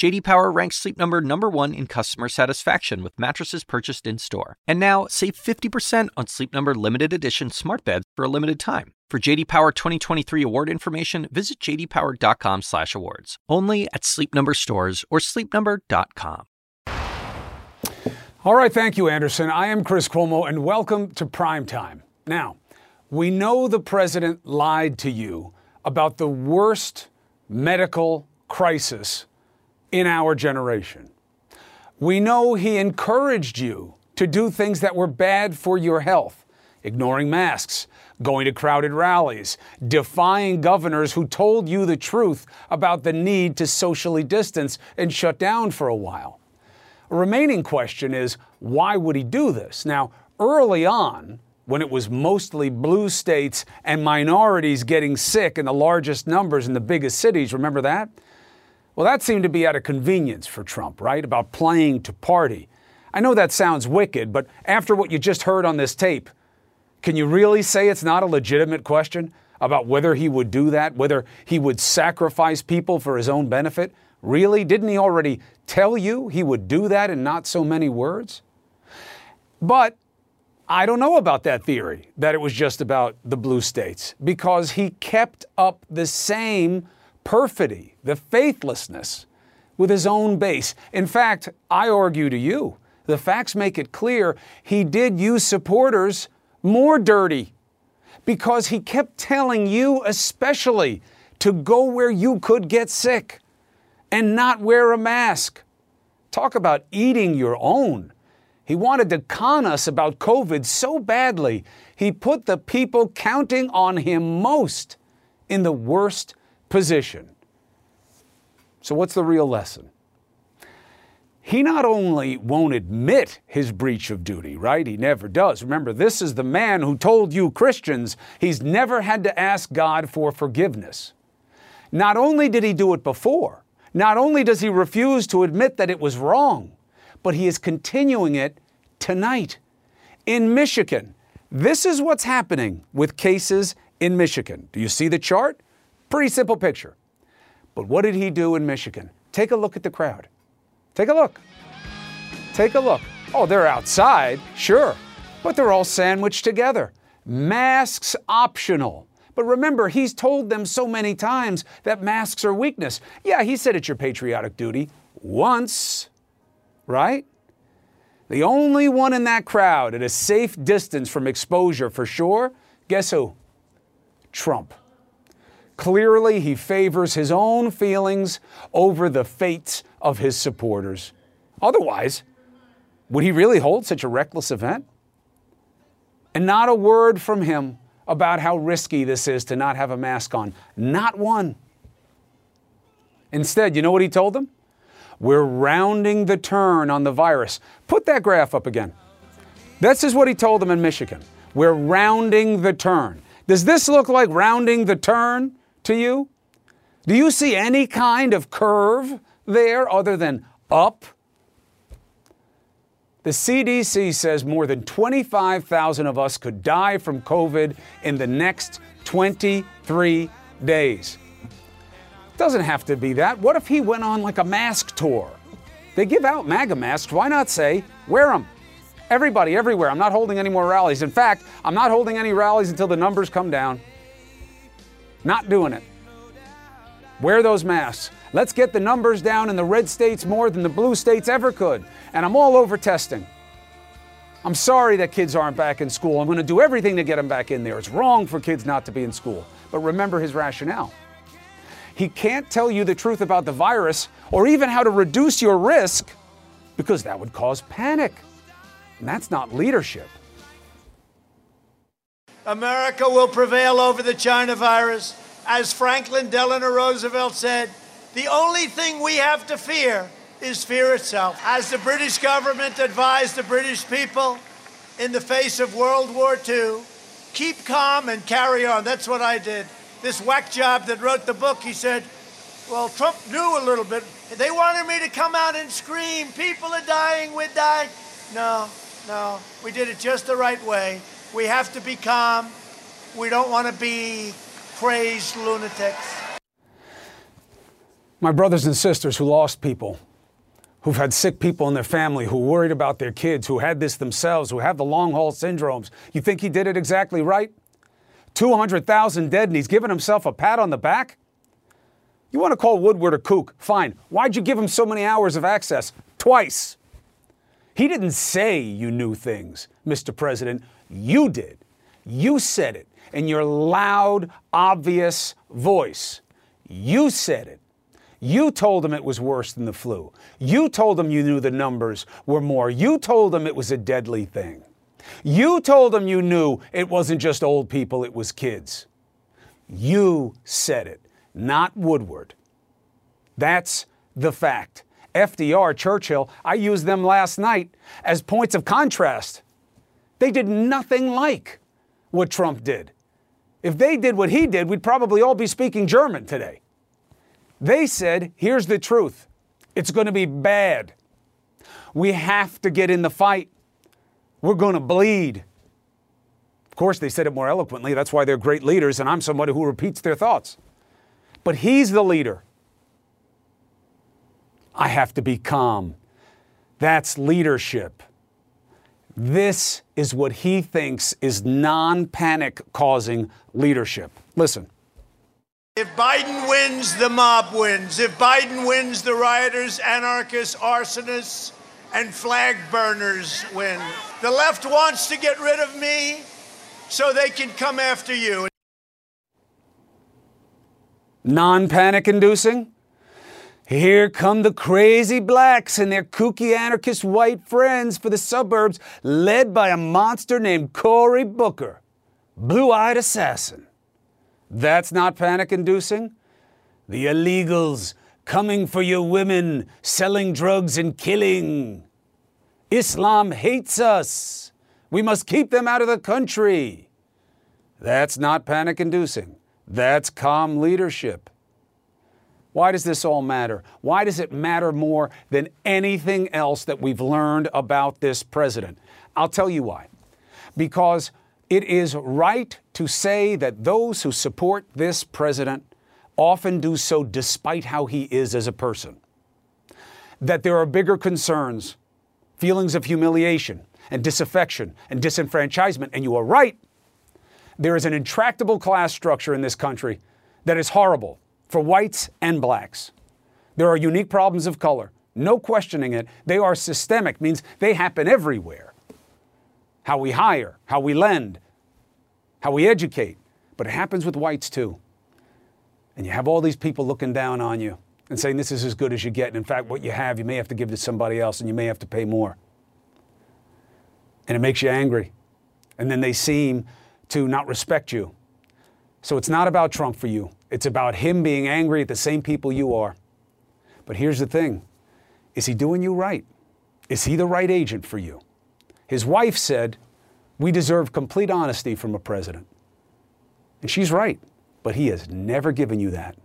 JD Power ranks Sleep Number number 1 in customer satisfaction with mattresses purchased in-store. And now, save 50% on Sleep Number limited edition smart beds for a limited time. For JD Power 2023 award information, visit jdpower.com/awards. Only at Sleep Number stores or sleepnumber.com. All right, thank you, Anderson. I am Chris Cuomo, and welcome to Prime Time. Now, we know the president lied to you about the worst medical crisis in our generation. We know he encouraged you to do things that were bad for your health, ignoring masks going to crowded rallies, defying governors who told you the truth about the need to socially distance and shut down for a while. A remaining question is why would he do this? Now, early on, when it was mostly blue states and minorities getting sick in the largest numbers in the biggest cities, remember that? Well, that seemed to be out of convenience for Trump, right? About playing to party. I know that sounds wicked, but after what you just heard on this tape, can you really say it's not a legitimate question about whether he would do that, whether he would sacrifice people for his own benefit? Really? Didn't he already tell you he would do that in not so many words? But I don't know about that theory that it was just about the blue states because he kept up the same perfidy, the faithlessness with his own base. In fact, I argue to you, the facts make it clear he did use supporters more dirty because he kept telling you, especially, to go where you could get sick and not wear a mask. Talk about eating your own. He wanted to con us about COVID so badly, he put the people counting on him most in the worst position. So, what's the real lesson? he not only won't admit his breach of duty, right? He never does. Remember, this is the man who told you Christians he's never had to ask God for forgiveness. Not only did he do it before, not only does he refuse to admit that it was wrong, but he is continuing it tonight. In Michigan, this is what's happening with cases in Michigan. Do you see the chart? Pretty simple picture. But what did he do in Michigan? Take a look at the crowd. Take a look. Take a look. Oh, they're outside, sure, but they're all sandwiched together. Masks optional. But remember, he's told them so many times that masks are weakness. Yeah, he said it's your patriotic duty once, right? The only one in that crowd at a safe distance from exposure for sure, guess who? Trump. Clearly, he favors his own feelings over the fates of his supporters. Otherwise, would he really hold such a reckless event? And not a word from him about how risky this is to not have a mask on. Not one. Instead, you know what he told them? We're rounding the turn on the virus. Put that graph up again. This is what he told them in Michigan. We're rounding the turn. Does this look like rounding the turn? To you? Do you see any kind of curve there other than up? The CDC says more than 25,000 of us could die from COVID in the next 23 days. Doesn't have to be that. What if he went on like a mask tour? They give out MAGA masks. Why not say, wear them? Everybody, everywhere. I'm not holding any more rallies. In fact, I'm not holding any rallies until the numbers come down. Not doing it. Wear those masks. Let's get the numbers down in the red states more than the blue states ever could. And I'm all over testing. I'm sorry that kids aren't back in school. I'm going to do everything to get them back in there. It's wrong for kids not to be in school. But remember his rationale. He can't tell you the truth about the virus or even how to reduce your risk because that would cause panic. And that's not leadership. America will prevail over the China virus. As Franklin Delano Roosevelt said, the only thing we have to fear is fear itself. As the British government advised the British people in the face of World War II, keep calm and carry on. That's what I did. This whack job that wrote the book, he said, Well, Trump knew a little bit. They wanted me to come out and scream, people are dying, we're dying. No, no, we did it just the right way. We have to be calm. We don't want to be crazed lunatics. My brothers and sisters who lost people, who've had sick people in their family, who worried about their kids, who had this themselves, who have the long haul syndromes, you think he did it exactly right? 200,000 dead and he's giving himself a pat on the back? You want to call Woodward a kook? Fine. Why'd you give him so many hours of access? Twice. He didn't say you knew things, Mr. President. You did. You said it in your loud, obvious voice. You said it. You told them it was worse than the flu. You told them you knew the numbers were more. You told them it was a deadly thing. You told them you knew it wasn't just old people, it was kids. You said it, not Woodward. That's the fact. FDR, Churchill, I used them last night as points of contrast. They did nothing like what Trump did. If they did what he did, we'd probably all be speaking German today. They said, here's the truth it's going to be bad. We have to get in the fight. We're going to bleed. Of course, they said it more eloquently. That's why they're great leaders, and I'm somebody who repeats their thoughts. But he's the leader. I have to be calm. That's leadership. This is what he thinks is non panic causing leadership. Listen. If Biden wins, the mob wins. If Biden wins, the rioters, anarchists, arsonists, and flag burners win. The left wants to get rid of me so they can come after you. Non panic inducing? Here come the crazy blacks and their kooky anarchist white friends for the suburbs, led by a monster named Cory Booker, blue eyed assassin. That's not panic inducing? The illegals coming for your women, selling drugs and killing. Islam hates us. We must keep them out of the country. That's not panic inducing. That's calm leadership. Why does this all matter? Why does it matter more than anything else that we've learned about this president? I'll tell you why. Because it is right to say that those who support this president often do so despite how he is as a person. That there are bigger concerns, feelings of humiliation and disaffection and disenfranchisement, and you are right. There is an intractable class structure in this country that is horrible for whites and blacks. There are unique problems of color, no questioning it. They are systemic, means they happen everywhere. How we hire, how we lend, how we educate, but it happens with whites too. And you have all these people looking down on you and saying this is as good as you get. And in fact, what you have, you may have to give to somebody else and you may have to pay more. And it makes you angry. And then they seem to not respect you. So it's not about Trump for you. It's about him being angry at the same people you are. But here's the thing is he doing you right? Is he the right agent for you? His wife said, We deserve complete honesty from a president. And she's right, but he has never given you that.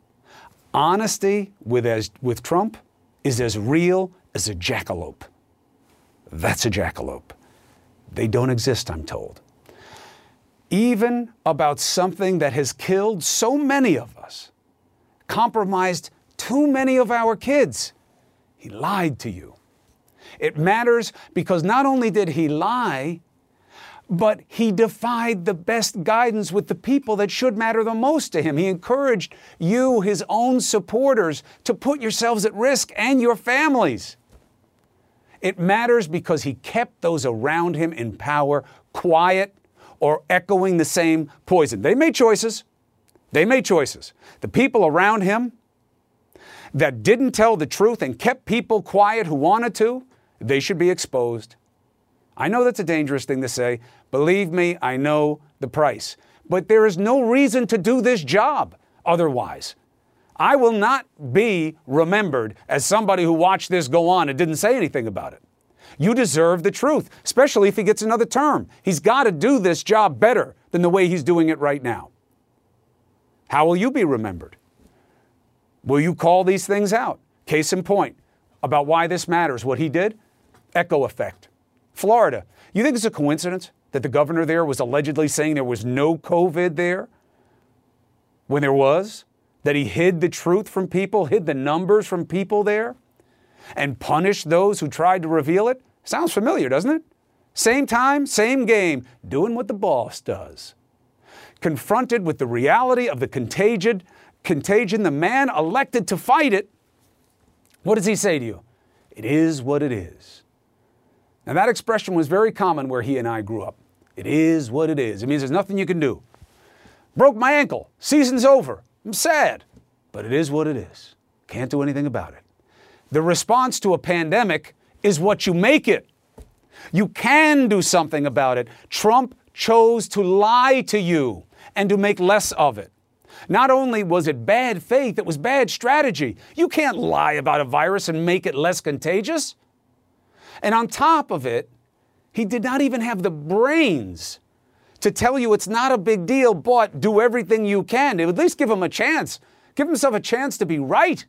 Honesty with, as, with Trump is as real as a jackalope. That's a jackalope. They don't exist, I'm told even about something that has killed so many of us, compromised too many of our kids. He lied to you. It matters because not only did he lie, but he defied the best guidance with the people that should matter the most to him. He encouraged you, his own supporters, to put yourselves at risk and your families. It matters because he kept those around him in power quiet or echoing the same poison. They made choices. They made choices. The people around him that didn't tell the truth and kept people quiet who wanted to, they should be exposed. I know that's a dangerous thing to say. Believe me, I know the price. But there is no reason to do this job otherwise. I will not be remembered as somebody who watched this go on and didn't say anything about it. You deserve the truth, especially if he gets another term. He's got to do this job better than the way he's doing it right now. How will you be remembered? Will you call these things out? Case in point about why this matters, what he did? Echo effect. Florida. You think it's a coincidence that the governor there was allegedly saying there was no COVID there when there was? That he hid the truth from people, hid the numbers from people there, and punish those who tried to reveal it? Sounds familiar, doesn't it? Same time, same game, doing what the boss does. Confronted with the reality of the contagion, contagion, the man elected to fight it, what does he say to you? It is what it is. Now, that expression was very common where he and I grew up. It is what it is. It means there's nothing you can do. Broke my ankle. Season's over. I'm sad. But it is what it is. Can't do anything about it. The response to a pandemic is what you make it. You can do something about it. Trump chose to lie to you and to make less of it. Not only was it bad faith, it was bad strategy. You can't lie about a virus and make it less contagious. And on top of it, he did not even have the brains to tell you it's not a big deal, but do everything you can at least give him a chance. Give himself a chance to be right.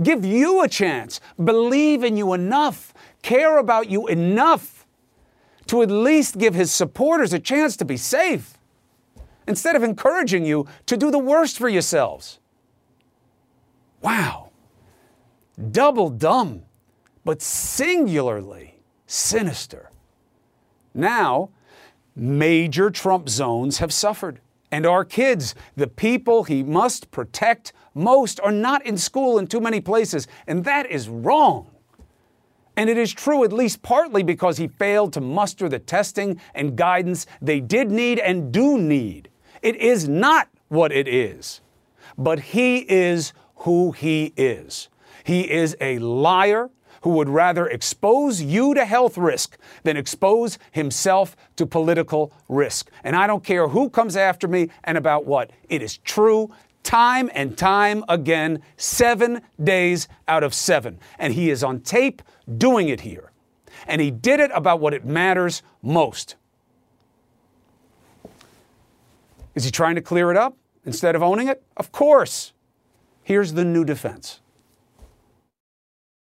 Give you a chance. Believe in you enough care about you enough to at least give his supporters a chance to be safe instead of encouraging you to do the worst for yourselves. Wow. Double dumb, but singularly sinister. Now, major Trump zones have suffered. And our kids, the people he must protect most, are not in school in too many places. And that is wrong. And it is true at least partly because he failed to muster the testing and guidance they did need and do need. It is not what it is, but he is who he is. He is a liar who would rather expose you to health risk than expose himself to political risk. And I don't care who comes after me and about what. It is true time and time again, seven days out of seven. And he is on tape doing it here. And he did it about what it matters most. Is he trying to clear it up instead of owning it? Of course. Here's the new defense.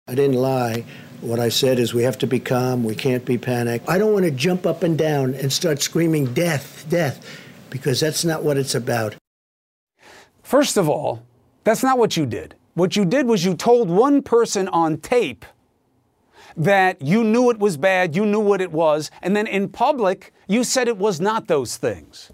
I didn't lie. What I said is we have to be calm, we can't be panicked. I don't want to jump up and down and start screaming death, death, because that's not what it's about. First of all, that's not what you did. What you did was you told one person on tape that you knew it was bad, you knew what it was, and then in public, you said it was not those things.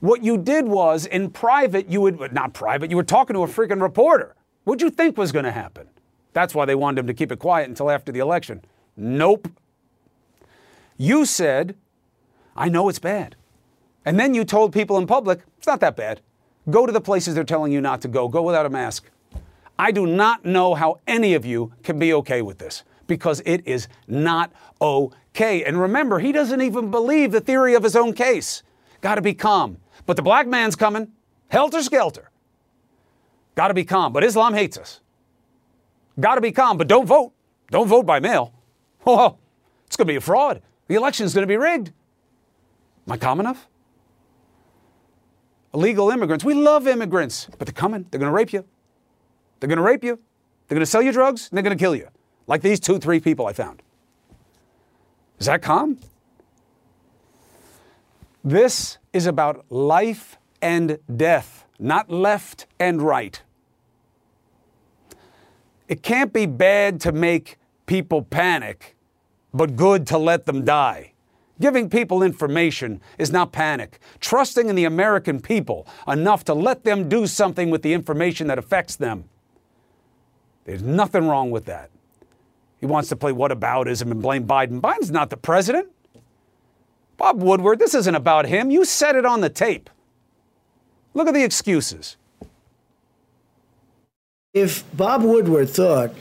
What you did was in private, you would, not private, you were talking to a freaking reporter. What'd you think was going to happen? That's why they wanted him to keep it quiet until after the election. Nope. You said, I know it's bad. And then you told people in public, it's not that bad. Go to the places they're telling you not to go. Go without a mask. I do not know how any of you can be okay with this because it is not okay. And remember, he doesn't even believe the theory of his own case. Got to be calm. But the black man's coming, helter skelter. Got to be calm. But Islam hates us. Got to be calm, but don't vote. Don't vote by mail. Oh, it's going to be a fraud. The election is going to be rigged. Am I calm enough? Illegal immigrants. We love immigrants, but they're coming. They're going to rape you. They're going to rape you. They're going to sell you drugs, and they're going to kill you. Like these two, three people I found. Is that calm? This is about life and death, not left and right. It can't be bad to make people panic, but good to let them die. Giving people information is not panic. Trusting in the American people enough to let them do something with the information that affects them. There's nothing wrong with that. He wants to play whataboutism and blame Biden. Biden's not the president. Bob Woodward, this isn't about him. You said it on the tape. Look at the excuses. If Bob Woodward thought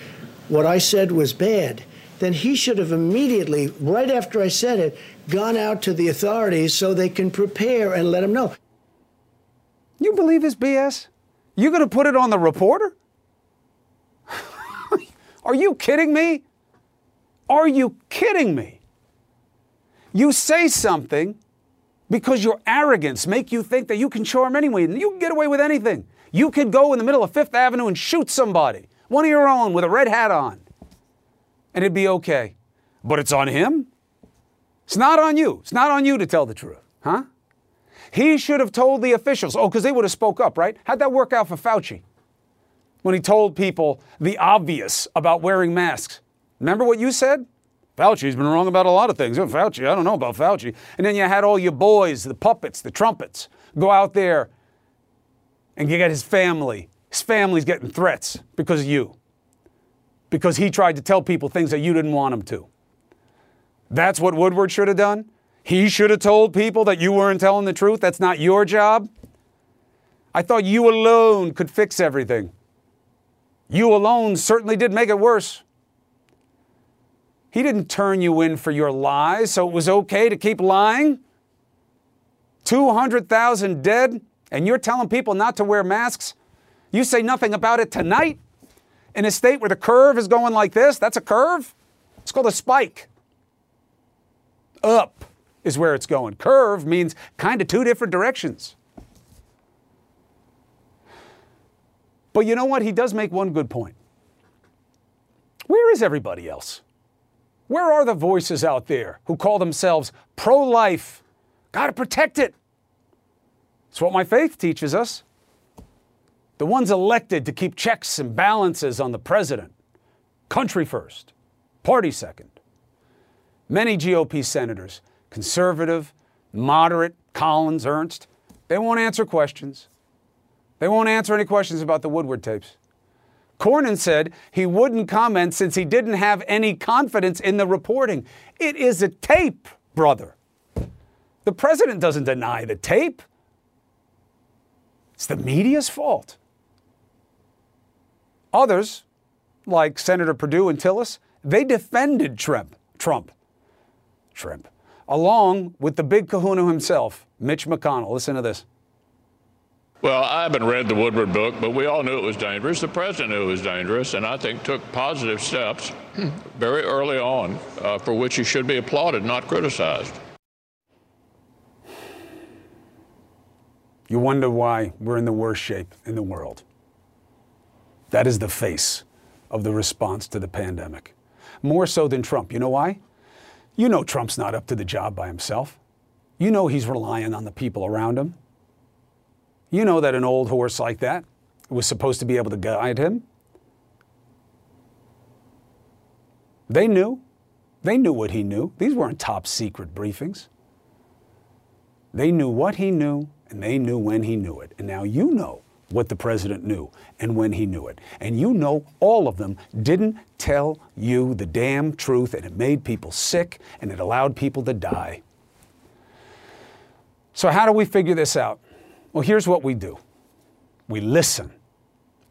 what I said was bad, then he should have immediately, right after I said it, gone out to the authorities so they can prepare and let him know. You believe his BS? You going to put it on the reporter? Are you kidding me? Are you kidding me? You say something because your arrogance make you think that you can charm anyone. You can get away with anything. You could go in the middle of Fifth Avenue and shoot somebody, one of your own with a red hat on, and it'd be okay. But it's on him. It's not on you. It's not on you to tell the truth, huh? He should have told the officials. Oh, because they would have spoke up, right? How'd that work out for Fauci? When he told people the obvious about wearing masks. Remember what you said? Fauci's been wrong about a lot of things. Oh, Fauci, I don't know about Fauci. And then you had all your boys, the puppets, the trumpets, go out there and you get his family. His family's getting threats because of you. Because he tried to tell people things that you didn't want him to. That's what Woodward should have done. He should have told people that you weren't telling the truth. That's not your job. I thought you alone could fix everything. You alone certainly did make it worse. He didn't turn you in for your lies, so it was okay to keep lying. 200,000 dead, and you're telling people not to wear masks? You say nothing about it tonight? In a state where the curve is going like this, that's a curve? It's called a spike. Up is where it's going. Curve means kind of two different directions. But you know what? He does make one good point. Where is everybody else? Where are the voices out there who call themselves pro life? Got to protect it. It's what my faith teaches us. The ones elected to keep checks and balances on the president. Country first, party second. Many GOP senators, conservative, moderate, Collins, Ernst, they won't answer questions. They won't answer any questions about the Woodward tapes. Cornyn said he wouldn't comment since he didn't have any confidence in the reporting. It is a tape, brother. The president doesn't deny the tape. It's the media's fault. Others, like Senator Perdue and Tillis, they defended Trump, Trump, Trump, along with the big kahuna himself, Mitch McConnell. Listen to this. Well, I haven't read the Woodward book, but we all knew it was dangerous. The president knew it was dangerous, and I think took positive steps very early on uh, for which he should be applauded, not criticized. You wonder why we're in the worst shape in the world. That is the face of the response to the pandemic. More so than Trump. You know why? You know Trump's not up to the job by himself. You know he's relying on the people around him. You know that an old horse like that was supposed to be able to guide him. They knew. They knew what he knew. These weren't top secret briefings. They knew what he knew, and they knew when he knew it. And now you know what the president knew and when he knew it. And you know all of them didn't tell you the damn truth, and it made people sick and it allowed people to die. So, how do we figure this out? Well, here's what we do we listen.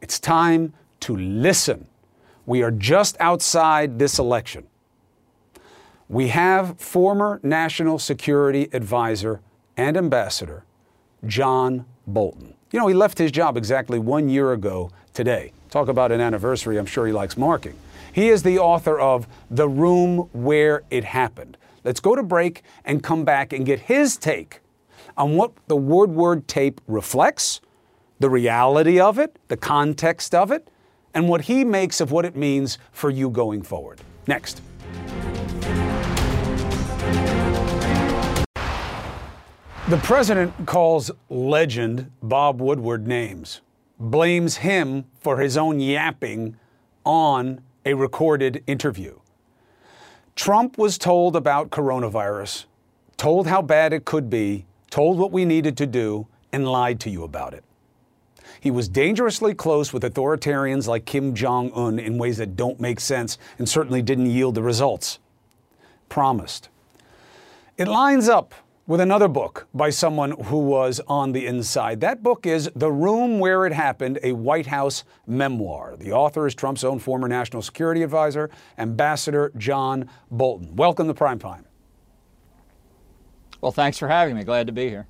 It's time to listen. We are just outside this election. We have former National Security Advisor and Ambassador John Bolton. You know, he left his job exactly one year ago today. Talk about an anniversary, I'm sure he likes marking. He is the author of The Room Where It Happened. Let's go to break and come back and get his take on what the Woodward tape reflects, the reality of it, the context of it, and what he makes of what it means for you going forward. Next. The president calls legend Bob Woodward names, blames him for his own yapping on a recorded interview. Trump was told about coronavirus, told how bad it could be, told what we needed to do, and lied to you about it. He was dangerously close with authoritarians like Kim Jong un in ways that don't make sense and certainly didn't yield the results promised. It lines up with another book by someone who was on the inside. That book is The Room Where It Happened, a White House memoir. The author is Trump's own former national security advisor, Ambassador John Bolton. Welcome to Prime Time. Well, thanks for having me. Glad to be here.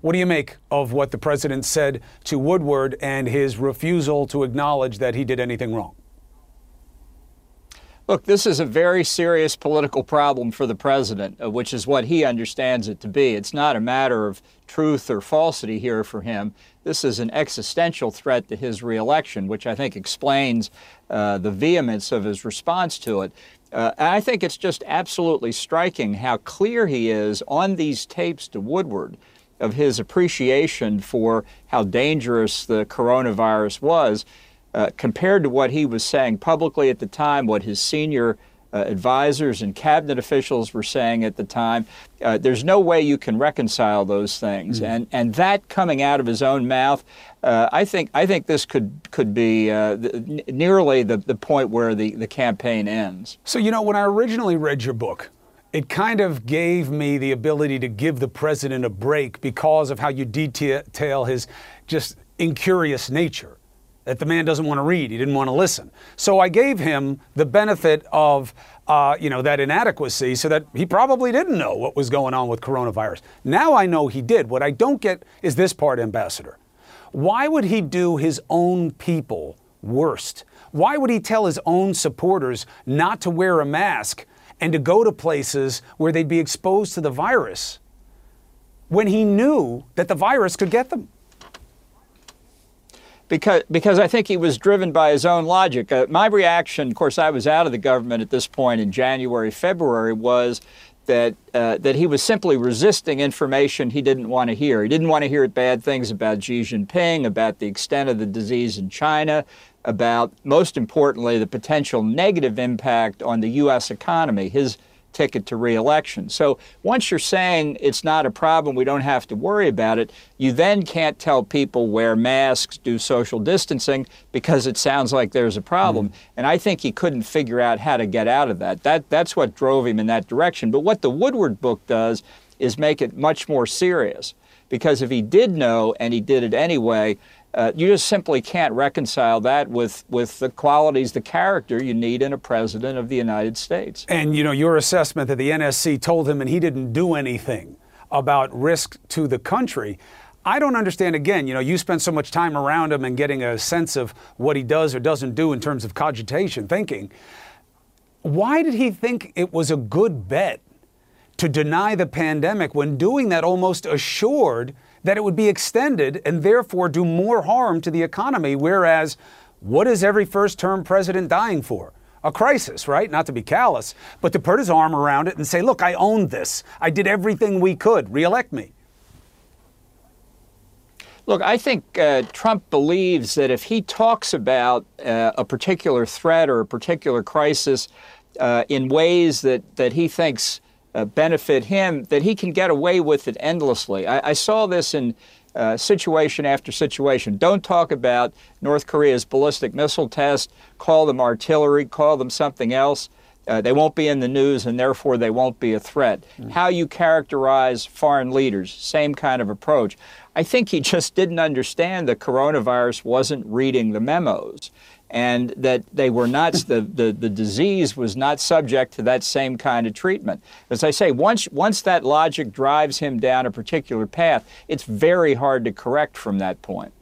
What do you make of what the president said to Woodward and his refusal to acknowledge that he did anything wrong? Look, this is a very serious political problem for the president, uh, which is what he understands it to be. It's not a matter of truth or falsity here for him. This is an existential threat to his reelection, which I think explains uh, the vehemence of his response to it. Uh, I think it's just absolutely striking how clear he is on these tapes to Woodward of his appreciation for how dangerous the coronavirus was uh, compared to what he was saying publicly at the time, what his senior uh, advisors and cabinet officials were saying at the time. Uh, there's no way you can reconcile those things, mm and and that coming out of his own mouth, uh, I think I think this could could be uh, the, nearly the, the point where the, the campaign ends. So you know when I originally read your book. It kind of gave me the ability to give the president a break because of how you detail his just incurious nature that the man doesn't want to read. He didn't want to listen. So I gave him the benefit of, uh, you know, that inadequacy so that he probably didn't know what was going on with coronavirus. Now I know he did. What I don't get is this part, Ambassador. Why would he do his own people worst? Why would he tell his own supporters not to wear a mask and to go to places where they'd be exposed to the virus when he knew that the virus could get them? Because because I think he was driven by his own logic. Uh, my reaction, of course, I was out of the government at this point in January, February, was that uh, that he was simply resisting information he didn't want to hear. He didn't want to hear bad things about Xi Jinping, about the extent of the disease in China, about most importantly the potential negative impact on the U.S. economy. His ticket to reelection. So once you're saying it's not a problem, we don't have to worry about it, you then can't tell people wear masks, do social distancing, because it sounds like there's a problem. Mm-hmm. And I think he couldn't figure out how to get out of that. That that's what drove him in that direction. But what the Woodward book does is make it much more serious. Because if he did know and he did it anyway, uh, you just simply can't reconcile that with, with the qualities, the character you need in a president of the United States. And, you know, your assessment that the NSC told him and he didn't do anything about risk to the country. I don't understand. Again, you know, you spend so much time around him and getting a sense of what he does or doesn't do in terms of cogitation, thinking. Why did he think it was a good bet to deny the pandemic when doing that almost assured that it would be extended and therefore do more harm to the economy. Whereas, what is every first term president dying for? A crisis, right? Not to be callous, but to put his arm around it and say, look, I owned this. I did everything we could. Reelect me. Look, I think uh, Trump believes that if he talks about uh, a particular threat or a particular crisis uh, in ways that, that he thinks uh, benefit him, that he can get away with it endlessly. I, I saw this in uh, situation after situation. Don't talk about North Korea's ballistic missile test. Call them artillery. Call them something else. Uh, they won't be in the news, and therefore they won't be a threat. Mm. How you characterize foreign leaders, same kind of approach. I think he just didn't understand that coronavirus wasn't reading the memos and that they were not the, the, the disease was not subject to that same kind of treatment. As I say, once once that logic drives him down a particular path, it's very hard to correct from that point.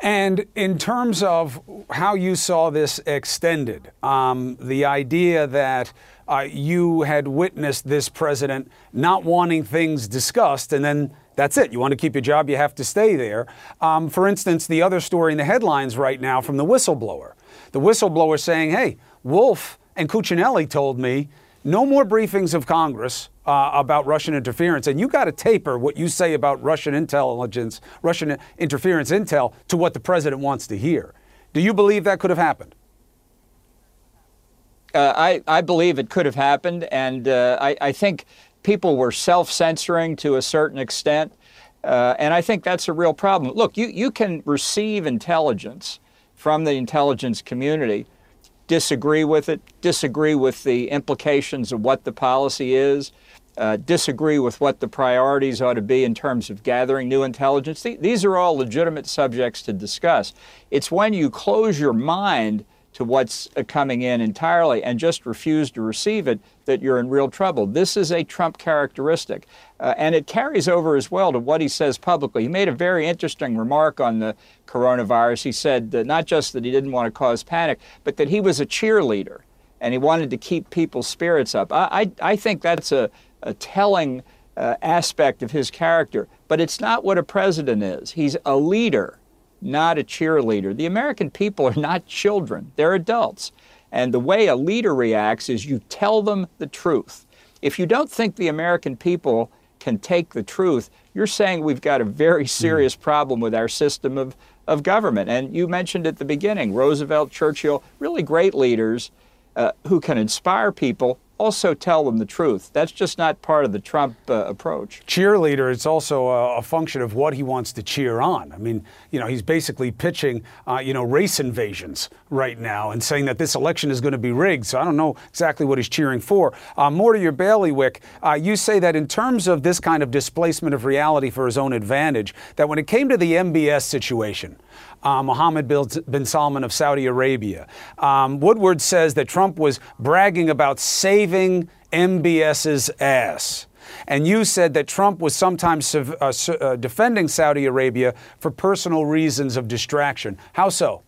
And in terms of how you saw this extended, um, the idea that uh, you had witnessed this president not wanting things discussed and then that's it. You want to keep your job, you have to stay there. Um, for instance, the other story in the headlines right now from the whistleblower. The whistleblower saying, hey, Wolf and Cuccinelli told me no more briefings of Congress uh, about Russian interference, and you got to taper what you say about Russian intelligence, Russian interference intel, to what the president wants to hear. Do you believe that could have happened? Uh, I, I believe it could have happened, and uh, I, I think people were self censoring to a certain extent. Uh, and I think that's a real problem. Look, you, you can receive intelligence from the intelligence community, disagree with it, disagree with the implications of what the policy is, uh, disagree with what the priorities ought to be in terms of gathering new intelligence. These are all legitimate subjects to discuss. It's when you close your mind to what's uh, coming in entirely and just refuse to receive it, that you're in real trouble. This is a Trump characteristic. Uh, and it carries over as well to what he says publicly. He made a very interesting remark on the coronavirus. He said not just that he didn't want to cause panic, but that he was a cheerleader and he wanted to keep people's spirits up. I, I, I think that's a, a telling uh, aspect of his character, but it's not what a president is. He's a leader, not a cheerleader. The American people are not children, they're adults. And the way a leader reacts is you tell them the truth. If you don't think the American people can take the truth, you're saying we've got a very serious problem with our system of, of government. And you mentioned at the beginning Roosevelt, Churchill, really great leaders uh, who can inspire people also tell them the truth. That's just not part of the Trump uh, approach. Cheerleader, it's also a, a, function of what he wants to cheer on. I mean, you know, he's basically pitching, uh, you know, race invasions right now and saying that this election is going to be rigged. So I don't know exactly what he's cheering for. Uh, more to your bailiwick, uh, you say that in terms of this kind of displacement of reality for his own advantage, that when it came to the MBS situation, uh, Mohammed bin Salman of Saudi Arabia. Um, Woodward says that Trump was bragging about saving MBS's ass. And you said that Trump was sometimes uh, uh, defending Saudi Arabia for personal reasons of distraction. How so?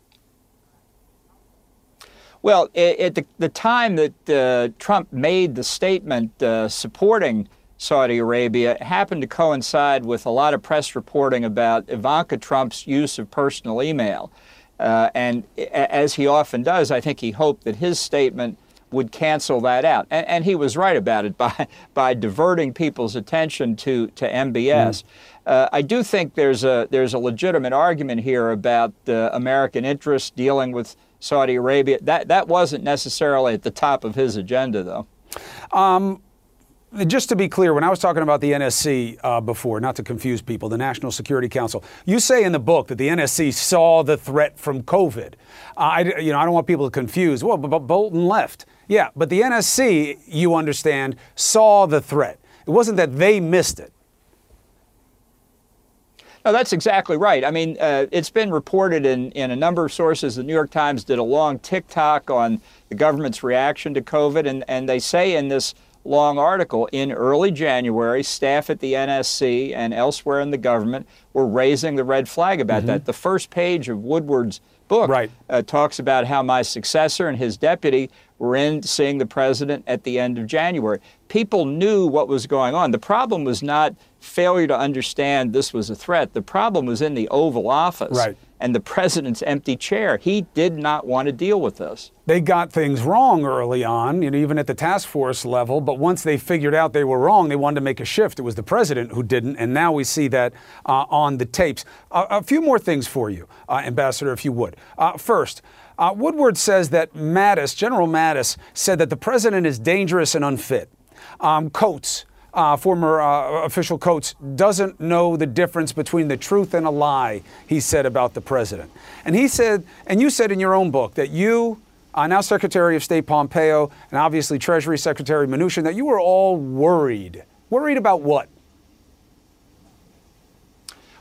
Well, at the, the time that uh, Trump made the statement uh, supporting Saudi Arabia happened to coincide with a lot of press reporting about Ivanka Trump's use of personal email. Uh, and as he often does, I think he hoped that his statement would cancel that out. And, and he was right about it by, by diverting people's attention to, to MBS. Mm. Uh, I do think there's a, there's a legitimate argument here about uh, American interests dealing with Saudi Arabia. That, that wasn't necessarily at the top of his agenda, though. Um, just to be clear, when I was talking about the NSC uh, before, not to confuse people, the National Security Council, you say in the book that the NSC saw the threat from COVID. Uh, I, you know, I don't want people to confuse. Well, but, but Bolton left. Yeah, but the NSC, you understand, saw the threat. It wasn't that they missed it. No, that's exactly right. I mean, uh, it's been reported in, in a number of sources. The New York Times did a long tick-tock on the government's reaction to COVID, and, and they say in this long article in early January, staff at the NSC and elsewhere in the government were raising the red flag about mm-hmm. that. The first page of Woodward's book right. uh, talks about how my successor and his deputy were in seeing the president at the end of January. People knew what was going on. The problem was not failure to understand this was a threat. The problem was in the Oval Office. Right and the president's empty chair. He did not want to deal with this. They got things wrong early on, you know, even at the task force level. But once they figured out they were wrong, they wanted to make a shift. It was the president who didn't, and now we see that uh, on the tapes. Uh, a few more things for you, uh, Ambassador, if you would. Uh, first. Uh, Woodward says that Mattis, General Mattis, said that the president is dangerous and unfit. Um, Coats, uh, former uh, official Coats, doesn't know the difference between the truth and a lie, he said about the president. And he said, and you said in your own book that you, uh, now Secretary of State Pompeo, and obviously Treasury Secretary Mnuchin, that you were all worried. Worried about what?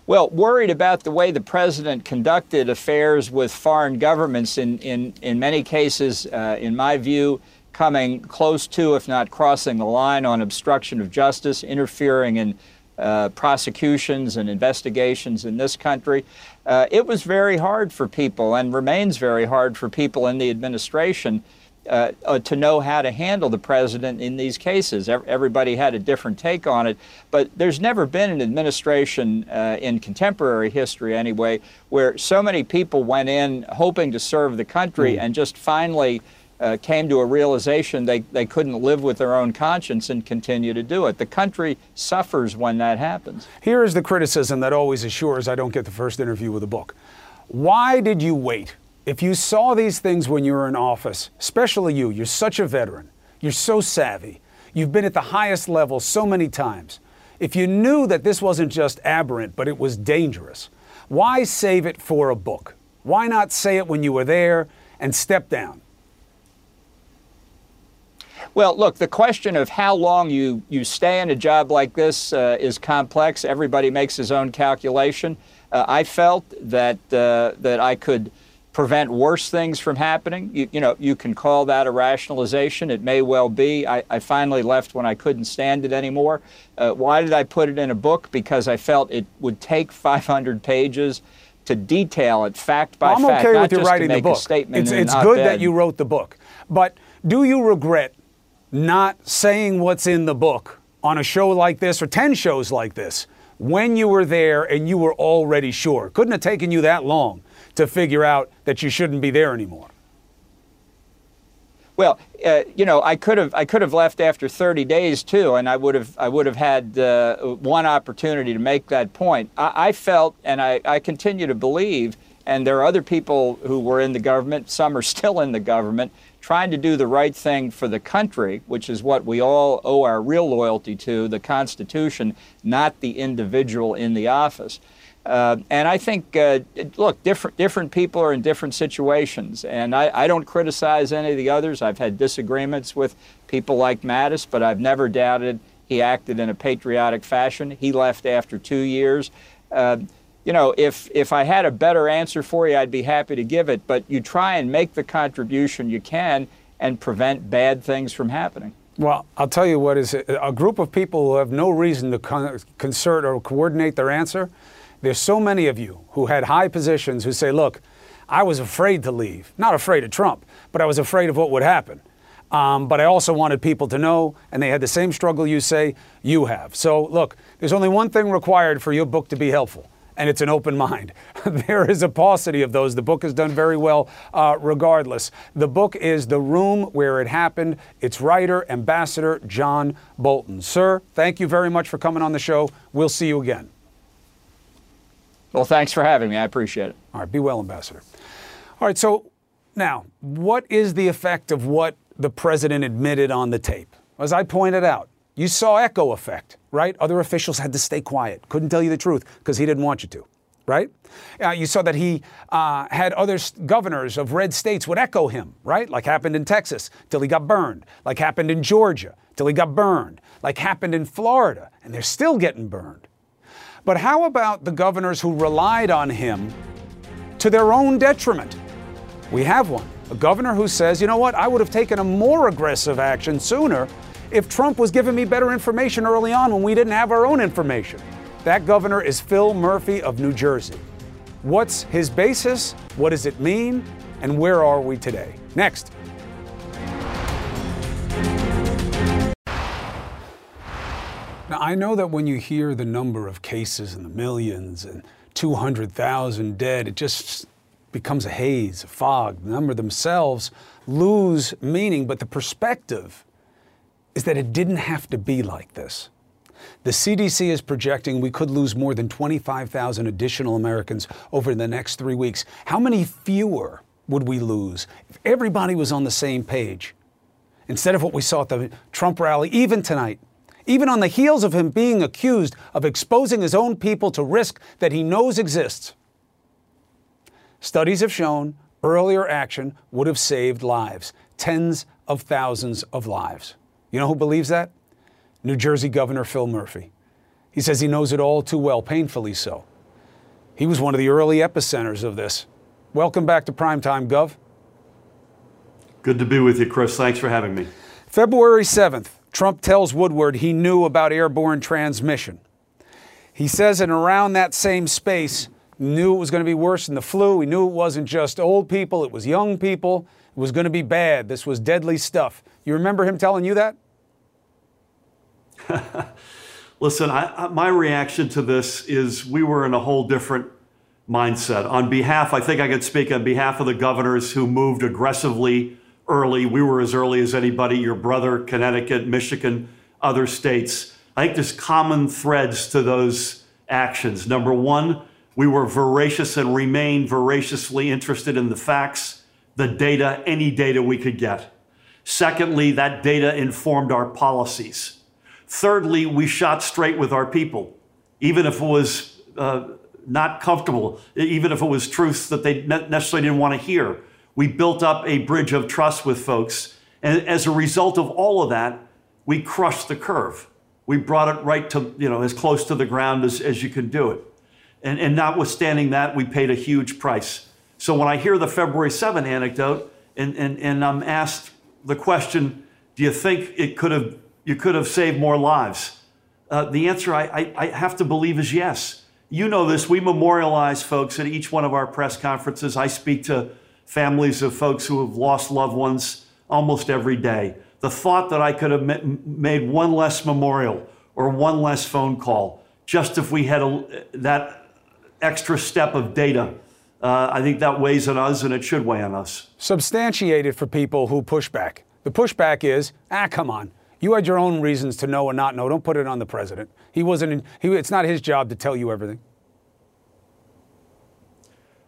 Well, worried about the way the president conducted affairs with foreign governments, in, in, in many cases, uh, in my view, coming close to, if not crossing the line, on obstruction of justice, interfering in uh, prosecutions and investigations in this country. Uh, it was very hard for people and remains very hard for people in the administration uh, uh to know how to handle the president in these cases. Everybody had a different take on it, but there's never been an administration uh, in contemporary history, anyway, where so many people went in hoping to serve the country mm. and just finally uh, came to a realization they, they couldn't live with their own conscience and continue to do it. The country suffers when that happens. Here is the criticism that always assures I don't get the first interview with a book. Why did you wait? If you saw these things when you were in office, especially you, you're such a veteran, you're so savvy, you've been at the highest level so many times. If you knew that this wasn't just aberrant, but it was dangerous, why save it for a book? Why not say it when you were there and step down? Well, look, the question of how long you, you stay in a job like this uh, is complex. Everybody makes his own calculation. Uh, I felt that, uh, that I could prevent worse things from happening. You, you, know, you can call that a rationalization. It may well be. I, I finally left when I couldn't stand it anymore. Uh, why did I put it in a book? Because I felt it would take 500 pages to detail it fact by well, I'm fact. I'm okay with you writing the book. It's, it's good that you wrote the book. But do you regret not saying what's in the book on a show like this or 10 shows like this when you were there and you were already sure? Couldn't have taken you that long to figure out that you shouldn't be there anymore. Well, uh, you know, I could have I could have left after 30 days too, and I would have I would have had uh, one opportunity to make that point. I, I felt, and I, I continue to believe, and there are other people who were in the government. Some are still in the government, trying to do the right thing for the country, which is what we all owe our real loyalty to, the Constitution, not the individual in the office. Uh, and I think, uh, look, different different people are in different situations, and I, I, don't criticize any of the others. I've had disagreements with people like Mattis, but I've never doubted he acted in a patriotic fashion. He left after two years. Uh, you know, if if I had a better answer for you, I'd be happy to give it. But you try and make the contribution you can and prevent bad things from happening. Well, I'll tell you what is a group of people who have no reason to con- concert or coordinate their answer there's so many of you who had high positions who say, look, I was afraid to leave. Not afraid of Trump, but I was afraid of what would happen. Um, but I also wanted people to know, and they had the same struggle you say you have. So, look, there's only one thing required for your book to be helpful, and it's an open mind. there is a paucity of those. The book has done very well uh, regardless. The book is The Room Where It Happened. Its writer, Ambassador John Bolton. Sir, thank you very much for coming on the show. We'll see you again. Well, thanks for having me. I appreciate it. All right, be well, Ambassador. All right, so now, what is the effect of what the president admitted on the tape? As I pointed out, you saw echo effect, right? Other officials had to stay quiet, couldn't tell you the truth because he didn't want you to, right? Uh, you saw that he uh, had other governors of red states would echo him, right? Like happened in Texas till he got burned, like happened in Georgia till he got burned, like happened in Florida, and they're still getting burned. But how about the governors who relied on him to their own detriment? We have one. A governor who says, you know what, I would have taken a more aggressive action sooner if Trump was giving me better information early on when we didn't have our own information. That governor is Phil Murphy of New Jersey. What's his basis? What does it mean? And where are we today? Next. Now, I know that when you hear the number of cases in the millions and 200,000 dead, it just becomes a haze, a fog. The number themselves lose meaning, but the perspective is that it didn't have to be like this. The CDC is projecting we could lose more than 25,000 additional Americans over the next three weeks. How many fewer would we lose if everybody was on the same page? Instead of what we saw at the Trump rally, even tonight, even on the heels of him being accused of exposing his own people to risk that he knows exists. Studies have shown earlier action would have saved lives, tens of thousands of lives. You know who believes that? New Jersey Governor Phil Murphy. He says he knows it all too well, painfully so. He was one of the early epicenters of this. Welcome back to Primetime, Gov. Good to be with you, Chris. Thanks for having me. February 7th, Trump tells Woodward he knew about airborne transmission. He says in around that same space, knew it was going to be worse than the flu. He knew it wasn't just old people, it was young people. It was going to be bad. This was deadly stuff. You remember him telling you that? Listen, I, my reaction to this is we were in a whole different mindset. On behalf, I think I could speak on behalf of the governors who moved aggressively early. We were as early as anybody, your brother, Connecticut, Michigan, other states. I think there's common threads to those actions. Number one, we were voracious and remain voraciously interested in the facts, the data, any data we could get. Secondly, that data informed our policies. Thirdly, we shot straight with our people, even if it was uh, not comfortable, even if it was truths that they necessarily didn't want to hear. We built up a bridge of trust with folks. And as a result of all of that, we crushed the curve. We brought it right to, you know, as close to the ground as, as you can do it. And, and notwithstanding that, we paid a huge price. So when I hear the February 7 anecdote and, and, and I'm asked the question, do you think it could have, you could have saved more lives? Uh, the answer I, I, I have to believe is yes. You know this. We memorialize folks at each one of our press conferences. I speak to families of folks who have lost loved ones almost every day. The thought that I could have made one less memorial or one less phone call, just if we had a, that extra step of data, uh, I think that weighs on us and it should weigh on us. Substantiated for people who push back. The pushback is, ah, come on. You had your own reasons to know or not know. Don't put it on the president. He wasn't. In, he, it's not his job to tell you everything.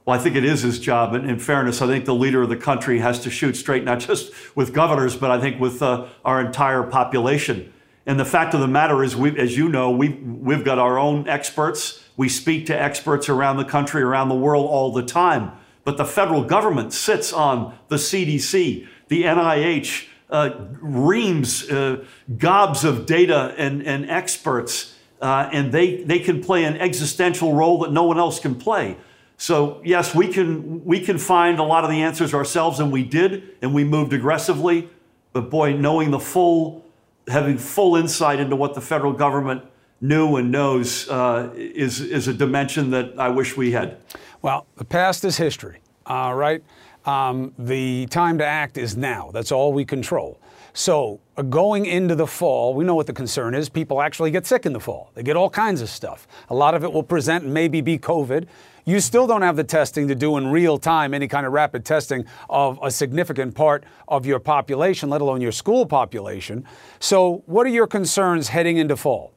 Well, I think it is his job. And in fairness, I think the leader of the country has to shoot straight, not just with governors, but I think with uh, our entire population. And the fact of the matter is, we, as you know, we, we've got our own experts. We speak to experts around the country, around the world all the time. But the federal government sits on the CDC, the NIH, uh, reams, uh, gobs of data and, and experts, uh, and they, they can play an existential role that no one else can play. So yes, we can we can find a lot of the answers ourselves, and we did, and we moved aggressively. But boy, knowing the full, having full insight into what the federal government knew and knows uh, is is a dimension that I wish we had. Well, the past is history, uh, right? Um, the time to act is now. That's all we control. So, uh, going into the fall, we know what the concern is. People actually get sick in the fall. They get all kinds of stuff. A lot of it will present and maybe be COVID. You still don't have the testing to do in real time, any kind of rapid testing of a significant part of your population, let alone your school population. So, what are your concerns heading into fall?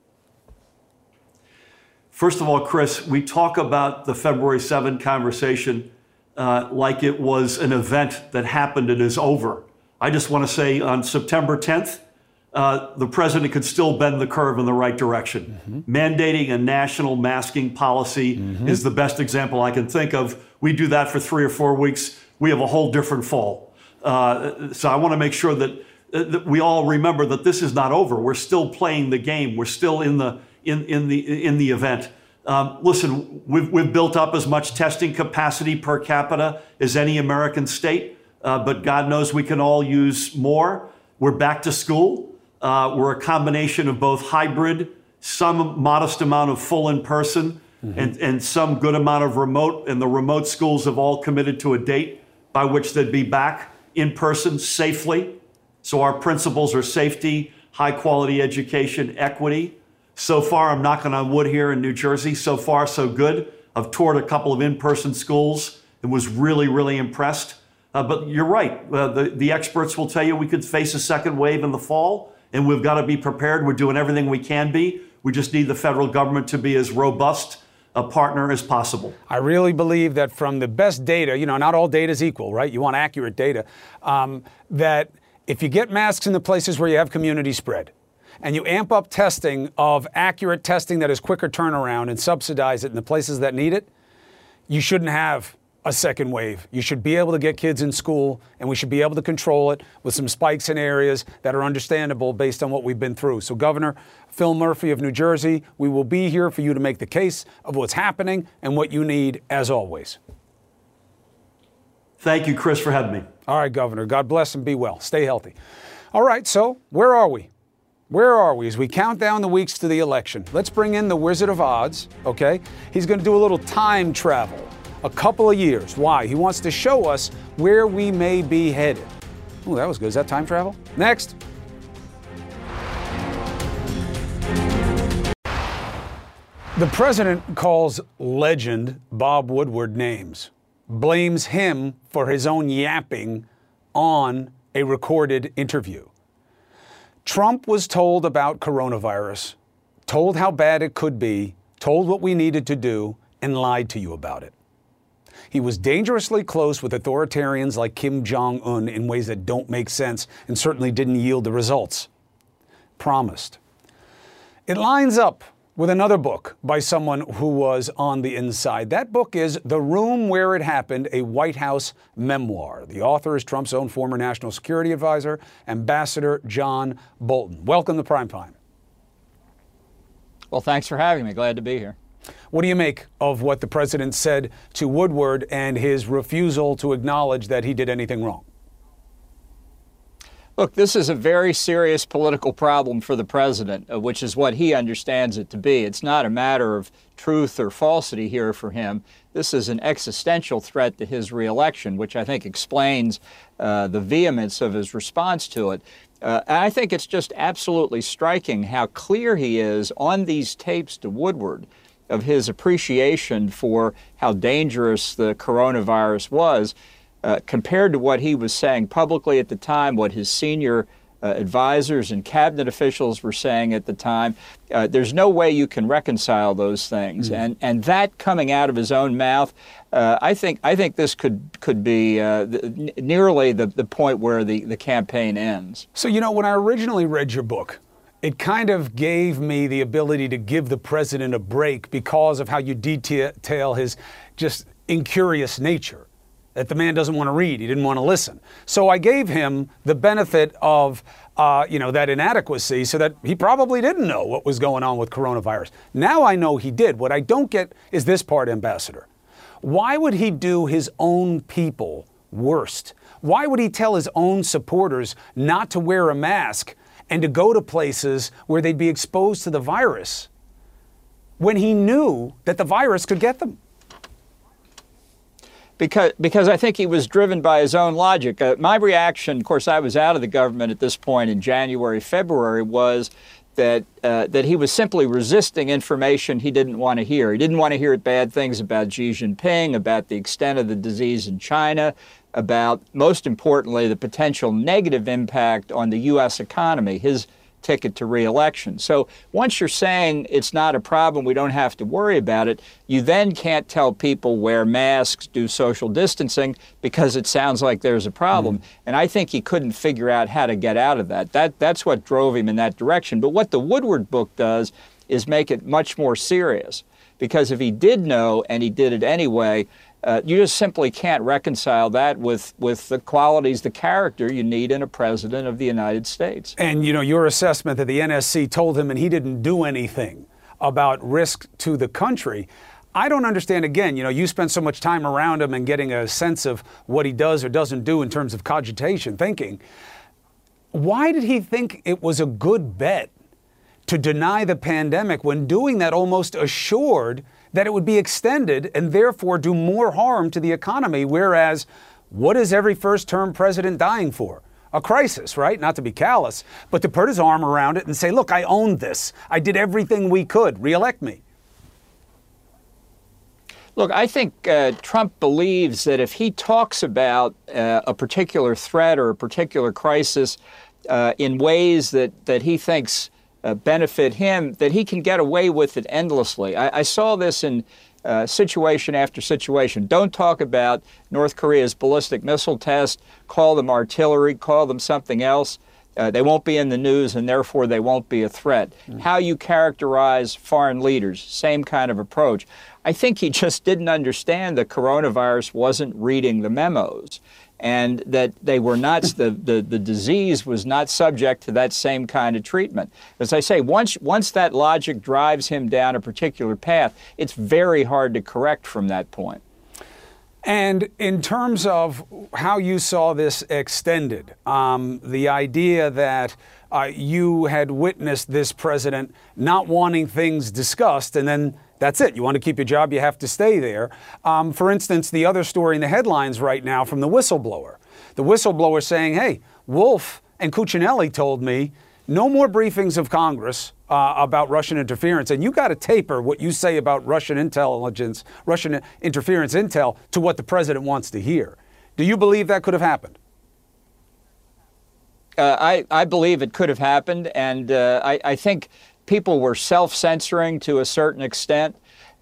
First of all, Chris, we talk about the February 7 conversation uh, like it was an event that happened and is over. I just want to say on September 10th, uh, the president could still bend the curve in the right direction. Mm-hmm. Mandating a national masking policy mm-hmm. is the best example I can think of. We do that for three or four weeks, we have a whole different fall. Uh, so I want to make sure that, uh, that, we all remember that this is not over. We're still playing the game. We're still in the in, in the in the event. Um, listen, we've, we've built up as much testing capacity per capita as any American state, uh, but God knows we can all use more. We're back to school. Uh, we're a combination of both hybrid, some modest amount of full in person, mm-hmm. and, and some good amount of remote. And the remote schools have all committed to a date by which they'd be back in person safely. So our principles are safety, high quality education, equity. So far, I'm knocking on wood here in New Jersey. So far, so good. I've toured a couple of in person schools and was really, really impressed. Uh, but you're right. Uh, the, the experts will tell you we could face a second wave in the fall and we've got to be prepared. We're doing everything we can be. We just need the federal government to be as robust a partner as possible. I really believe that from the best data, you know, not all data is equal, right? You want accurate data. Um, that if you get masks in the places where you have community spread, and you amp up testing of accurate testing that is quicker turnaround and subsidize it in the places that need it, you shouldn't have a second wave. You should be able to get kids in school, and we should be able to control it with some spikes in areas that are understandable based on what we've been through. So, Governor Phil Murphy of New Jersey, we will be here for you to make the case of what's happening and what you need, as always. Thank you, Chris, for having me. All right, Governor. God bless and be well. Stay healthy. All right, so where are we? Where are we as we count down the weeks to the election? Let's bring in the Wizard of Odds, okay? He's going to do a little time travel a couple of years. Why? He wants to show us where we may be headed. Oh, that was good. Is that time travel? Next. The president calls legend Bob Woodward names, blames him for his own yapping on a recorded interview. Trump was told about coronavirus, told how bad it could be, told what we needed to do, and lied to you about it. He was dangerously close with authoritarians like Kim Jong un in ways that don't make sense and certainly didn't yield the results promised. It lines up with another book by someone who was on the inside. That book is The Room Where It Happened, a White House memoir. The author is Trump's own former national security advisor, Ambassador John Bolton. Welcome to Prime Time. Well, thanks for having me. Glad to be here. What do you make of what the president said to Woodward and his refusal to acknowledge that he did anything wrong? Look, this is a very serious political problem for the president, uh, which is what he understands it to be. It's not a matter of truth or falsity here for him. This is an existential threat to his reelection, which I think explains uh, the vehemence of his response to it. Uh, I think it's just absolutely striking how clear he is on these tapes to Woodward of his appreciation for how dangerous the coronavirus was uh, compared to what he was saying publicly at the time, what his senior uh, advisors and cabinet officials were saying at the time. Uh, there's no way you can reconcile those things, mm-hmm. and and that coming out of his own mouth, uh, I think I think this could could be uh, the, nearly the, the point where the, the campaign ends. So you know when I originally read your book. It kind of gave me the ability to give the president a break because of how you detail his just incurious nature that the man doesn't want to read. He didn't want to listen. So I gave him the benefit of, uh, you know, that inadequacy so that he probably didn't know what was going on with coronavirus. Now I know he did. What I don't get is this part, Ambassador. Why would he do his own people worst? Why would he tell his own supporters not to wear a mask and to go to places where they'd be exposed to the virus when he knew that the virus could get them? Because because I think he was driven by his own logic. Uh, my reaction, of course, I was out of the government at this point in January, February, was that uh, that he was simply resisting information he didn't want to hear. He didn't want to hear bad things about Xi Jinping, about the extent of the disease in China, about most importantly the potential negative impact on the U.S. economy. His ticket to reelection. So once you're saying it's not a problem, we don't have to worry about it, you then can't tell people wear masks, do social distancing, because it sounds like there's a problem. Mm. And I think he couldn't figure out how to get out of that. That that's what drove him in that direction. But what the Woodward book does is make it much more serious. Because if he did know and he did it anyway, uh, you just simply can't reconcile that with, with the qualities, the character you need in a president of the United States. And, you know, your assessment that the NSC told him and he didn't do anything about risk to the country. I don't understand. Again, you know, you spend so much time around him and getting a sense of what he does or doesn't do in terms of cogitation, thinking. Why did he think it was a good bet to deny the pandemic when doing that almost assured that it would be extended and therefore do more harm to the economy. Whereas, what is every first term president dying for? A crisis, right? Not to be callous, but to put his arm around it and say, look, I owned this. I did everything we could. Reelect me. Look, I think uh, Trump believes that if he talks about uh, a particular threat or a particular crisis uh, in ways that, that he thinks uh, benefit him, that he can get away with it endlessly. I, I saw this in uh, situation after situation. Don't talk about North Korea's ballistic missile test. Call them artillery, call them something else. Uh, they won't be in the news and therefore they won't be a threat. Mm. How you characterize foreign leaders, same kind of approach. I think he just didn't understand the coronavirus wasn't reading the memos and that they were not the, the, the disease was not subject to that same kind of treatment. As I say, once once that logic drives him down a particular path, it's very hard to correct from that point. And in terms of how you saw this extended, um, the idea that uh, you had witnessed this president not wanting things discussed and then that's it. You want to keep your job, you have to stay there. Um, for instance, the other story in the headlines right now from the whistleblower. The whistleblower saying, hey, Wolf and Cuccinelli told me no more briefings of Congress uh, about Russian interference. And you got to taper what you say about Russian intelligence, Russian interference intel to what the president wants to hear. Do you believe that could have happened? Uh, I, I believe it could have happened. And uh, I, I think people were self censoring to a certain extent.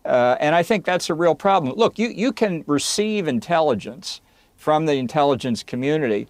Uh, and I think that's a real problem. Look, you, you can receive intelligence from the intelligence community,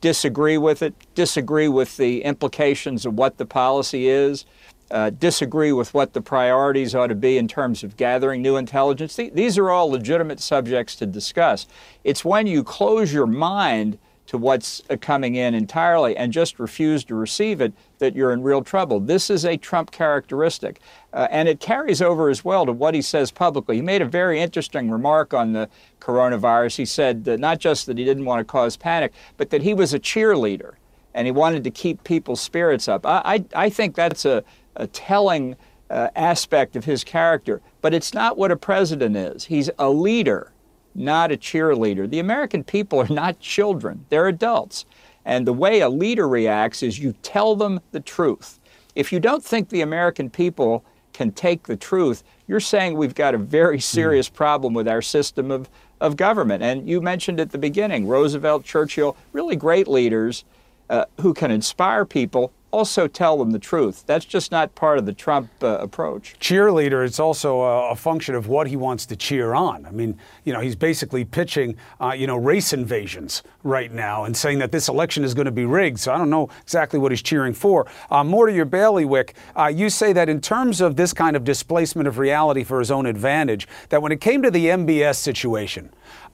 disagree with it, disagree with the implications of what the policy is, uh, disagree with what the priorities ought to be in terms of gathering new intelligence. These are all legitimate subjects to discuss. It's when you close your mind to what's uh, coming in entirely and just refuse to receive it, that you're in real trouble. This is a Trump characteristic. Uh, and it carries over as well to what he says publicly. He made a very interesting remark on the coronavirus. He said that not just that he didn't want to cause panic, but that he was a cheerleader. and he wanted to keep people's spirits up. I, I, I think that's a, a telling uh, aspect of his character, but it's not what a president is. He's a leader, not a cheerleader. The American people are not children, they're adults. And the way a leader reacts is you tell them the truth. If you don't think the American people can take the truth, you're saying we've got a very hmm. serious problem with our system of, of government. And you mentioned at the beginning Roosevelt, Churchill, really great leaders uh, who can inspire people also tell them the truth. That's just not part of the Trump uh, approach. Cheerleader, it's also a, a, function of what he wants to cheer on. I mean, you know, he's basically pitching, uh, you know, race invasions right now and saying that this election is going to be rigged. So I don't know exactly what he's cheering for. Uh, more to your bailiwick, uh, you say that in terms of this kind of displacement of reality for his own advantage, that when it came to the MBS situation,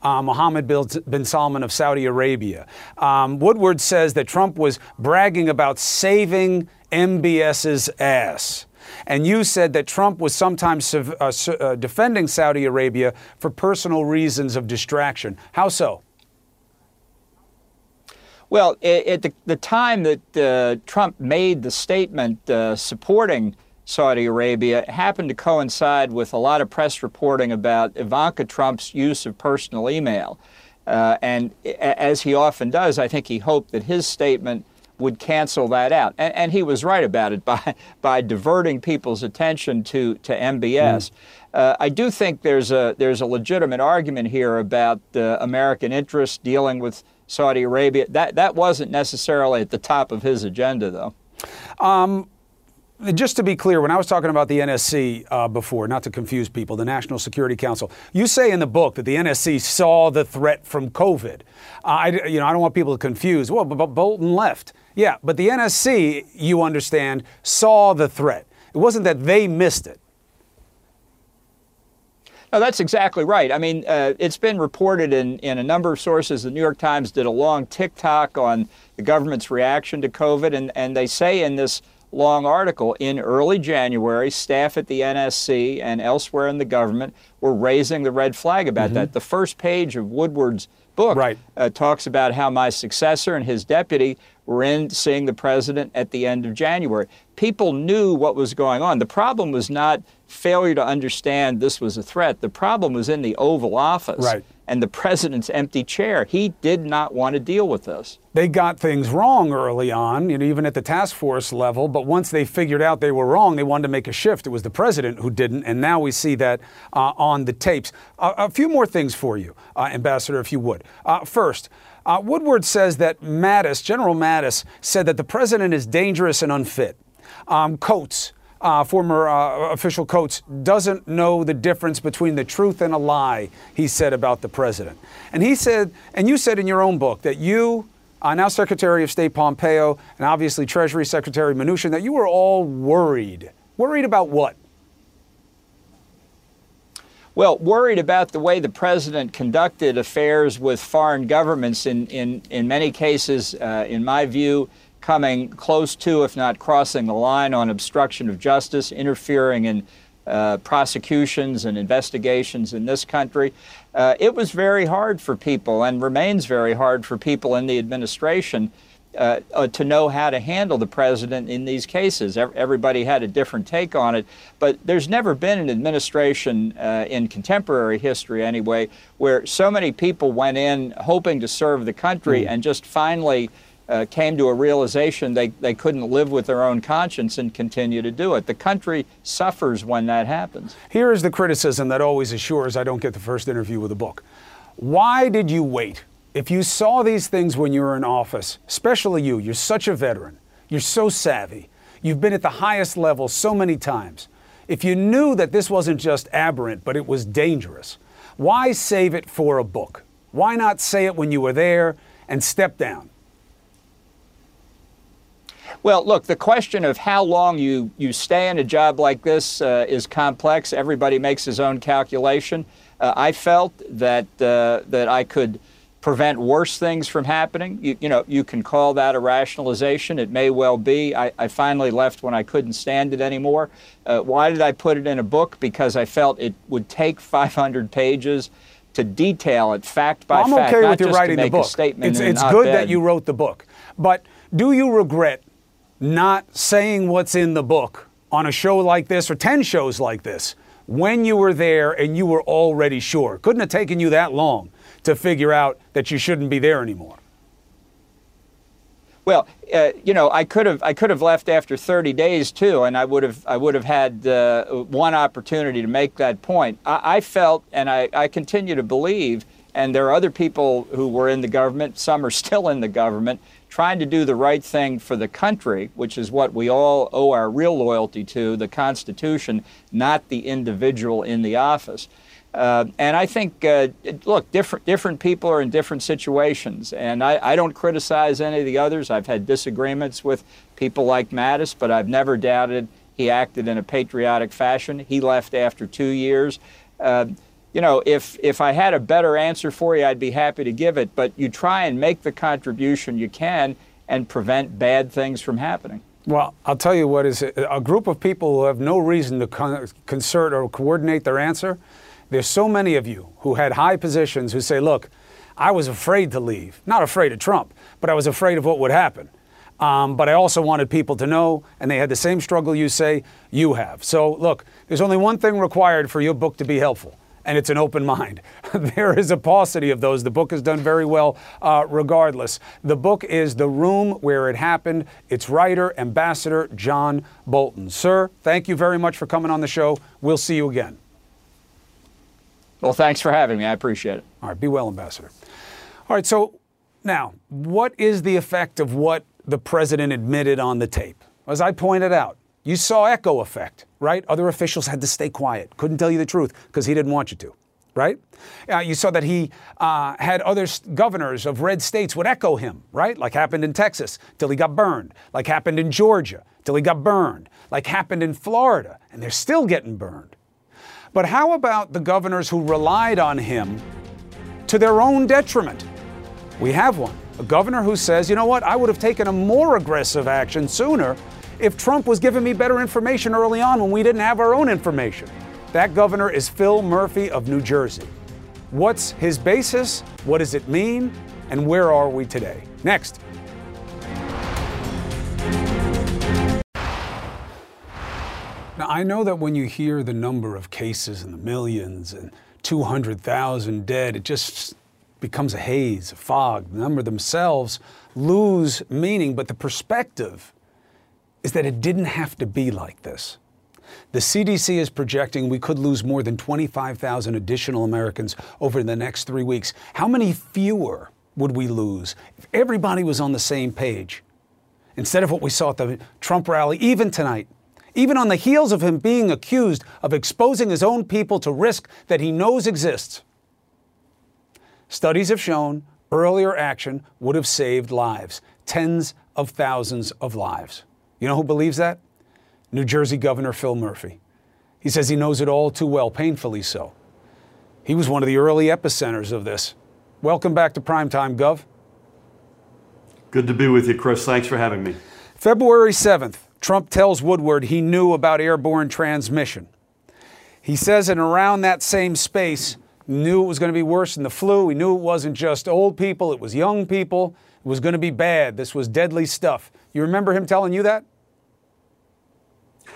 uh, Mohammed bin Salman of Saudi Arabia. Um, Woodward says that Trump was bragging about saving MBS's ass. And you said that Trump was sometimes uh, uh, defending Saudi Arabia for personal reasons of distraction. How so? Well, at the, the time that uh, Trump made the statement uh, supporting Saudi Arabia happened to coincide with a lot of press reporting about Ivanka Trump's use of personal email. Uh, and as he often does, I think he hoped that his statement would cancel that out. And, and he was right about it by, by diverting people's attention to, to MBS. Mm. Uh, I do think there's a, there's a legitimate argument here about uh, American interests dealing with Saudi Arabia. That, that wasn't necessarily at the top of his agenda, though. Um, just to be clear, when I was talking about the NSC uh, before, not to confuse people, the National Security Council, you say in the book that the NSC saw the threat from COVID. Uh, I, you know, I don't want people to confuse. Well, but, Bolton left. Yeah, but the NSC, you understand, saw the threat. It wasn't that they missed it. No, that's exactly right. I mean, uh, it's been reported in, in a number of sources. The New York Times did a long tick-tock on the government's reaction to COVID, and, and they say in this long article. In early January, staff at the NSC and elsewhere in the government were raising the red flag about mm-hmm. that. The first page of Woodward's book right. uh, talks about how my successor and his deputy were in seeing the president at the end of January. People knew what was going on. The problem was not failure to understand this was a threat. The problem was in the Oval Office. Right and the president's empty chair. He did not want to deal with this. They got things wrong early on, you know, even at the task force level. But once they figured out they were wrong, they wanted to make a shift. It was the president who didn't, and now we see that uh, on the tapes. Uh, a few more things for you, uh, Ambassador, if you would. Uh, first. Uh, Woodward says that Mattis, General Mattis, said that the president is dangerous and unfit. Um, Coats, uh, former uh, official Coats, doesn't know the difference between the truth and a lie, he said about the president. And he said, and you said in your own book that you, uh, now Secretary of State Pompeo, and obviously Treasury Secretary Mnuchin, that you were all worried. Worried about what? Well, worried about the way the president conducted affairs with foreign governments, in, in, in many cases, uh, in my view, coming close to, if not crossing the line, on obstruction of justice, interfering in uh, prosecutions and investigations in this country. Uh, it was very hard for people and remains very hard for people in the administration uh, uh to know how to handle the president in these cases. Everybody had a different take on it, but there's never been an administration uh, in contemporary history, anyway, where so many people went in hoping to serve the country mm. and just finally uh, came to a realization they, they couldn't live with their own conscience and continue to do it. The country suffers when that happens. Here is the criticism that always assures I don't get the first interview with a book. Why did you wait? If you saw these things when you were in office, especially you, you're such a veteran, you're so savvy, you've been at the highest level so many times. If you knew that this wasn't just aberrant, but it was dangerous, why save it for a book? Why not say it when you were there and step down? Well, look, the question of how long you, you stay in a job like this uh, is complex. Everybody makes his own calculation. Uh, I felt that, uh, that I could prevent worse things from happening. You, you, know, you can call that a rationalization. It may well be. I, I finally left when I couldn't stand it anymore. Uh, why did I put it in a book? Because I felt it would take 500 pages to detail it fact by well, I'm fact. okay not with you writing the book. Statement it's it's good that you wrote the book. But do you regret not saying what's in the book on a show like this or 10 shows like this when you were there and you were already sure? Couldn't have taken you that long to figure out that you shouldn't be there anymore. Well, uh, you know, I could have I could have left after 30 days too, and I would have I would have had uh, one opportunity to make that point. I, I felt, and I, I continue to believe, and there are other people who were in the government. Some are still in the government, trying to do the right thing for the country, which is what we all owe our real loyalty to: the Constitution, not the individual in the office. Uh, and I think, uh, look, different different people are in different situations, and I, I, don't criticize any of the others. I've had disagreements with people like Mattis, but I've never doubted he acted in a patriotic fashion. He left after two years. Uh, you know, if if I had a better answer for you, I'd be happy to give it. But you try and make the contribution you can and prevent bad things from happening. Well, I'll tell you what is a group of people who have no reason to con- concert or coordinate their answer there's so many of you who had high positions who say, look, I was afraid to leave. Not afraid of Trump, but I was afraid of what would happen. Um, but I also wanted people to know, and they had the same struggle you say you have. So, look, there's only one thing required for your book to be helpful, and it's an open mind. there is a paucity of those. The book has done very well uh, regardless. The book is The Room Where It Happened. Its writer, Ambassador John Bolton. Sir, thank you very much for coming on the show. We'll see you again. Well, thanks for having me. I appreciate it. All right, be well, Ambassador. All right, so now, what is the effect of what the president admitted on the tape? As I pointed out, you saw echo effect, right? Other officials had to stay quiet, couldn't tell you the truth because he didn't want you to, right? Uh, you saw that he uh, had other governors of red states would echo him, right? Like happened in Texas till he got burned, like happened in Georgia till he got burned, like happened in Florida, and they're still getting burned. But how about the governors who relied on him to their own detriment? We have one. A governor who says, you know what, I would have taken a more aggressive action sooner if Trump was giving me better information early on when we didn't have our own information. That governor is Phil Murphy of New Jersey. What's his basis? What does it mean? And where are we today? Next. Now, I know that when you hear the number of cases and the millions and 200,000 dead, it just becomes a haze, a fog. The number themselves lose meaning, but the perspective is that it didn't have to be like this. The CDC is projecting we could lose more than 25,000 additional Americans over the next three weeks. How many fewer would we lose if everybody was on the same page? Instead of what we saw at the Trump rally, even tonight, even on the heels of him being accused of exposing his own people to risk that he knows exists. Studies have shown earlier action would have saved lives, tens of thousands of lives. You know who believes that? New Jersey Governor Phil Murphy. He says he knows it all too well, painfully so. He was one of the early epicenters of this. Welcome back to Primetime, Gov. Good to be with you, Chris. Thanks for having me. February 7th, Trump tells Woodward he knew about airborne transmission. He says in around that same space, knew it was going to be worse than the flu. He knew it wasn't just old people, it was young people. It was going to be bad. This was deadly stuff. You remember him telling you that?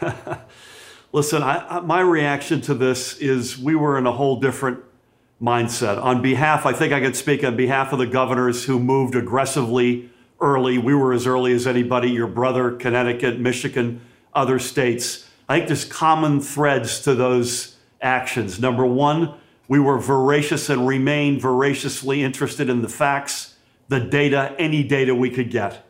Listen, I, I, my reaction to this is we were in a whole different mindset. On behalf, I think I could speak on behalf of the governors who moved aggressively early. We were as early as anybody, your brother, Connecticut, Michigan, other states. I think there's common threads to those actions. Number one, we were voracious and remain voraciously interested in the facts, the data, any data we could get.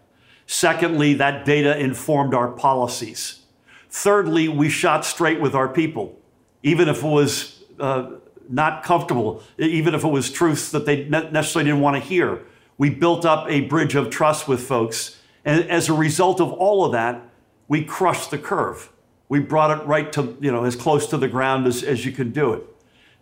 Secondly, that data informed our policies. Thirdly, we shot straight with our people, even if it was uh, not comfortable, even if it was truths that they necessarily didn't want to hear. We built up a bridge of trust with folks. And as a result of all of that, we crushed the curve. We brought it right to, you know, as close to the ground as, as you can do it.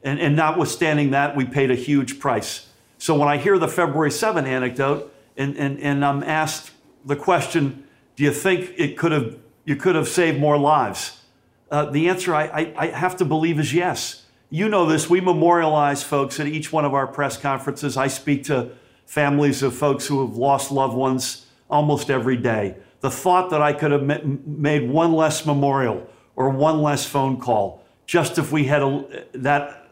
And, and notwithstanding that, we paid a huge price. So when I hear the February 7 anecdote and, and, and I'm asked the question, do you think it could have you could have saved more lives? Uh, the answer I, I, I, have to believe is yes. you know this, we memorialize folks at each one of our press conferences. I speak to families of folks who have lost loved ones almost every day. The thought that I could have made one less memorial or one less phone call, just if we had a, that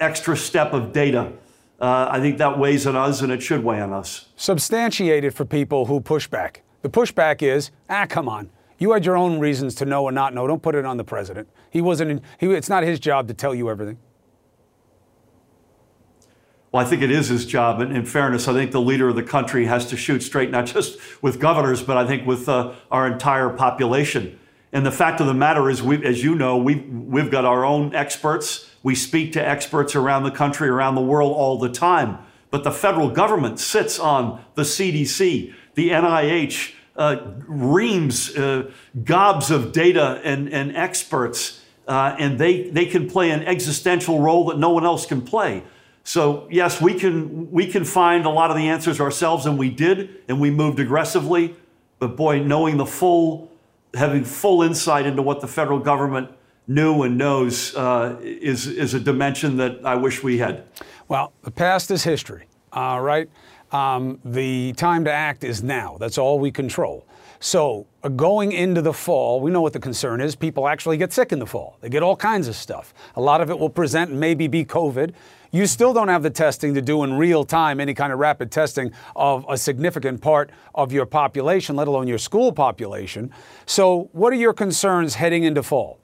extra step of data, uh, I think that weighs on us and it should weigh on us. Substantiated for people who push back. The pushback is, ah, come on. You had your own reasons to know or not know. Don't put it on the president. He wasn't. He, it's not his job to tell you everything. Well, I think it is his job. And in fairness, I think the leader of the country has to shoot straight, not just with governors, but I think with uh, our entire population. And the fact of the matter is, we, as you know, we've, we've got our own experts. We speak to experts around the country, around the world all the time. But the federal government sits on the CDC, the NIH, uh, reams, uh, gobs of data and, and experts, uh, and they, they can play an existential role that no one else can play. So yes, we can we can find a lot of the answers ourselves, and we did, and we moved aggressively. But boy, knowing the full, having full insight into what the federal government knew and knows uh, is is a dimension that I wish we had. Well, the past is history, uh, right? Um, the time to act is now. That's all we control. So, going into the fall, we know what the concern is. People actually get sick in the fall. They get all kinds of stuff. A lot of it will present and maybe be COVID. You still don't have the testing to do in real time, any kind of rapid testing of a significant part of your population, let alone your school population. So, what are your concerns heading into fall?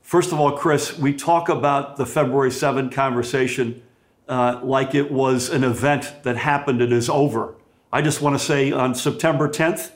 First of all, Chris, we talk about the February 7 conversation uh, like it was an event that happened and is over. I just want to say on September 10th,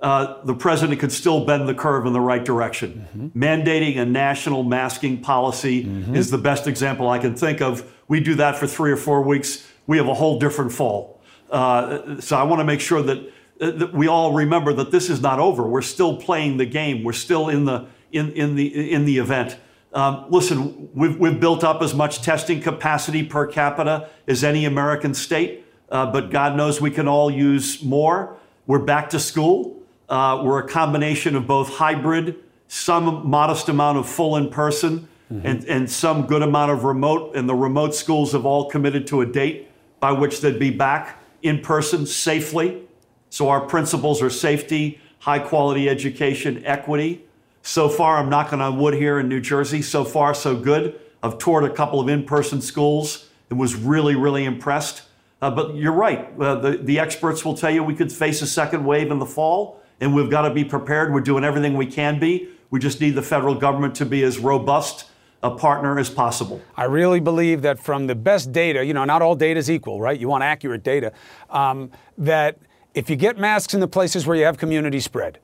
uh, the president could still bend the curve in the right direction. Mm-hmm. Mandating a national masking policy mm-hmm. is the best example I can think of. We do that for three or four weeks, we have a whole different fall. Uh, so I want to make sure that, uh, that we all remember that this is not over. We're still playing the game. We're still in the in, in the in the event. Um, listen, we've, we've built up as much testing capacity per capita as any American state, uh, but God knows we can all use more. We're back to school. Uh, we're a combination of both hybrid, some modest amount of full in person, mm-hmm. and, and some good amount of remote. And the remote schools have all committed to a date by which they'd be back in person safely. So our principles are safety, high quality education, equity. So far, I'm knocking on wood here in New Jersey. So far, so good. I've toured a couple of in person schools and was really, really impressed. Uh, but you're right. Uh, the, the experts will tell you we could face a second wave in the fall, and we've got to be prepared. We're doing everything we can be. We just need the federal government to be as robust a partner as possible. I really believe that from the best data, you know, not all data is equal, right? You want accurate data. Um, that if you get masks in the places where you have community spread,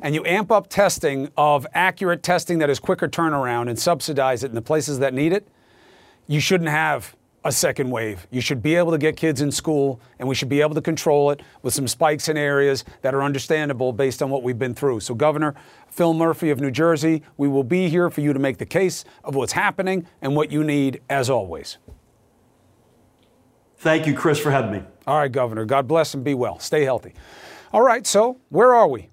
and you amp up testing of accurate testing that is quicker turnaround and subsidize it in the places that need it, you shouldn't have a second wave. You should be able to get kids in school, and we should be able to control it with some spikes in areas that are understandable based on what we've been through. So, Governor Phil Murphy of New Jersey, we will be here for you to make the case of what's happening and what you need, as always. Thank you, Chris, for having me. All right, Governor. God bless and be well. Stay healthy. All right, so where are we?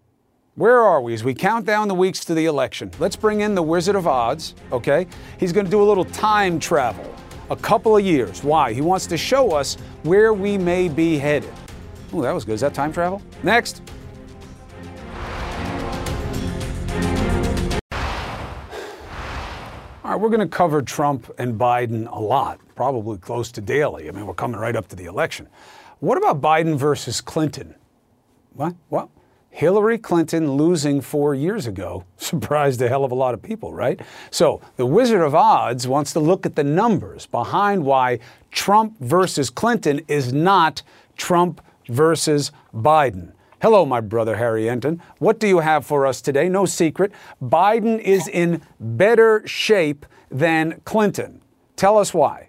Where are we as we count down the weeks to the election? Let's bring in the Wizard of Odds, okay? He's going to do a little time travel, a couple of years. Why? He wants to show us where we may be headed. Oh, that was good. Is that time travel? Next. All right, we're going to cover Trump and Biden a lot, probably close to daily. I mean, we're coming right up to the election. What about Biden versus Clinton? What? What? Hillary Clinton losing four years ago surprised a hell of a lot of people, right? So the Wizard of Odds wants to look at the numbers behind why Trump versus Clinton is not Trump versus Biden. Hello, my brother Harry Enten. What do you have for us today? No secret. Biden is in better shape than Clinton. Tell us why.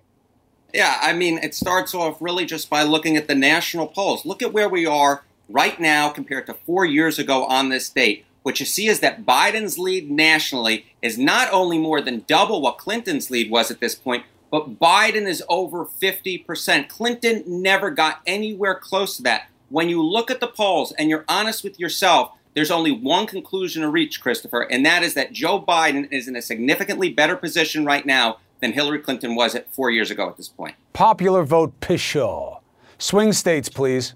Yeah, I mean, it starts off really just by looking at the national polls. Look at where we are right now compared to four years ago on this date. What you see is that Biden's lead nationally is not only more than double what Clinton's lead was at this point, but Biden is over 50%. Clinton never got anywhere close to that. When you look at the polls and you're honest with yourself, there's only one conclusion to reach, Christopher, and that is that Joe Biden is in a significantly better position right now than Hillary Clinton was at four years ago at this point. Popular vote Pshaw. Swing states, please.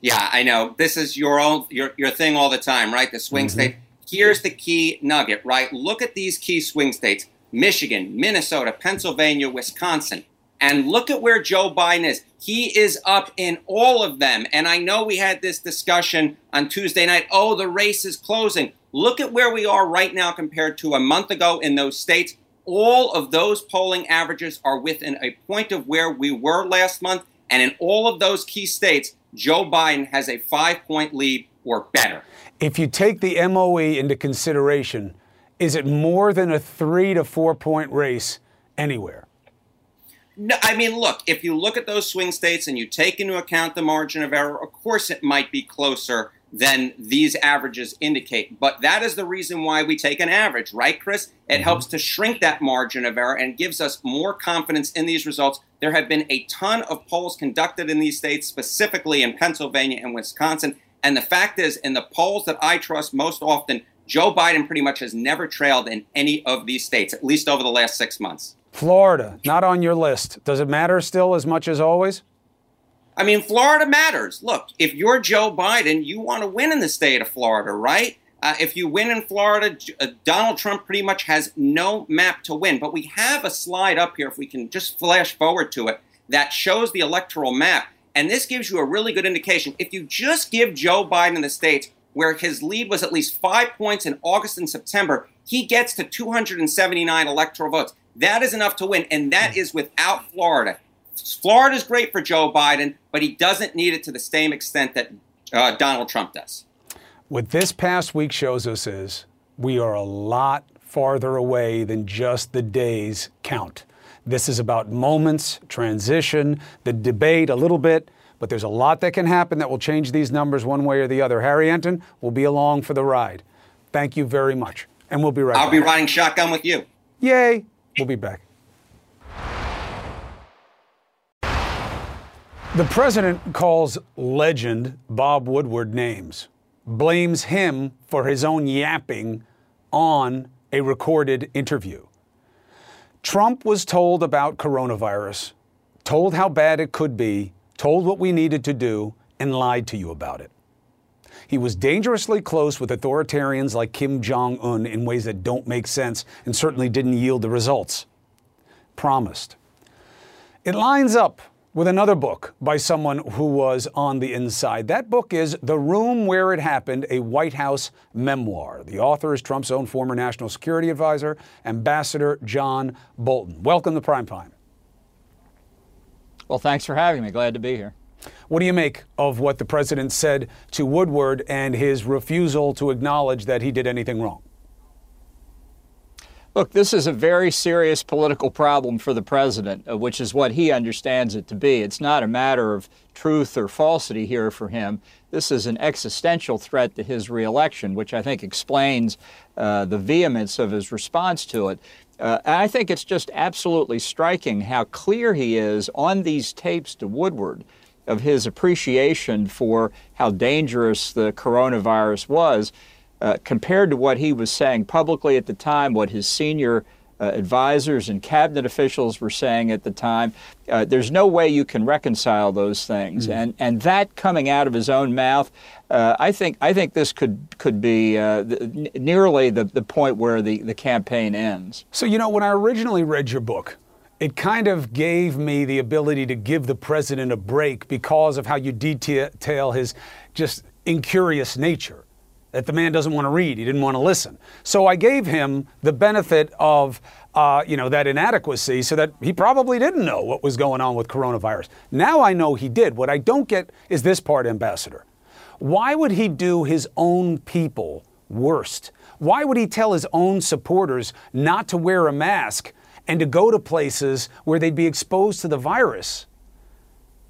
Yeah, I know. This is your own your your thing all the time, right? The swing mm-hmm. state. Here's the key nugget, right? Look at these key swing states. Michigan, Minnesota, Pennsylvania, Wisconsin. And look at where Joe Biden is. He is up in all of them. And I know we had this discussion on Tuesday night. Oh, the race is closing. Look at where we are right now compared to a month ago in those states. All of those polling averages are within a point of where we were last month. And in all of those key states, Joe Biden has a five point lead or better. If you take the MOE into consideration, is it more than a three to four point race anywhere? No, I mean, look, if you look at those swing states and you take into account the margin of error, of course it might be closer than these averages indicate. But that is the reason why we take an average, right, Chris? It mm-hmm. helps to shrink that margin of error and gives us more confidence in these results. There have been a ton of polls conducted in these states, specifically in Pennsylvania and Wisconsin. And the fact is, in the polls that I trust most often, Joe Biden pretty much has never trailed in any of these states, at least over the last six months. Florida, not on your list. Does it matter still as much as always? I mean, Florida matters. Look, if you're Joe Biden, you want to win in the state of Florida, right? Uh, if you win in Florida, uh, Donald Trump pretty much has no map to win. But we have a slide up here, if we can just flash forward to it, that shows the electoral map. And this gives you a really good indication. If you just give Joe Biden the states where his lead was at least five points in August and September, he gets to 279 electoral votes. That is enough to win, and that is without Florida. Florida is great for Joe Biden, but he doesn't need it to the same extent that uh, Donald Trump does. What this past week shows us is we are a lot farther away than just the days count. This is about moments, transition, the debate a little bit, but there's a lot that can happen that will change these numbers one way or the other. Harry Enten will be along for the ride. Thank you very much. And we'll be right I'll back. be riding shotgun with you. Yay. We'll be back. The president calls legend Bob Woodward names, blames him for his own yapping on a recorded interview. Trump was told about coronavirus, told how bad it could be, told what we needed to do, and lied to you about it. He was dangerously close with authoritarians like Kim Jong un in ways that don't make sense and certainly didn't yield the results promised. It lines up with another book by someone who was on the inside. That book is The Room Where It Happened, a White House memoir. The author is Trump's own former national security advisor, Ambassador John Bolton. Welcome to Prime Time. Well, thanks for having me. Glad to be here. What do you make of what the president said to Woodward and his refusal to acknowledge that he did anything wrong? Look, this is a very serious political problem for the president, uh, which is what he understands it to be. It's not a matter of truth or falsity here for him. This is an existential threat to his reelection, which I think explains uh, the vehemence of his response to it. Uh, I think it's just absolutely striking how clear he is on these tapes to Woodward of his appreciation for how dangerous the coronavirus was. Uh, compared to what he was saying publicly at the time, what his senior uh, advisors and cabinet officials were saying at the time. Uh, there's no way you can reconcile those things, mm-hmm. and and that coming out of his own mouth, uh, I think I think this could could be uh, the, nearly the, the point where the, the campaign ends. So you know, when I originally read your book, it kind of gave me the ability to give the president a break because of how you detail his just incurious nature that the man doesn't want to read. He didn't want to listen. So I gave him the benefit of, uh, you know, that inadequacy so that he probably didn't know what was going on with coronavirus. Now I know he did. What I don't get is this part, Ambassador. Why would he do his own people worst? Why would he tell his own supporters not to wear a mask and to go to places where they'd be exposed to the virus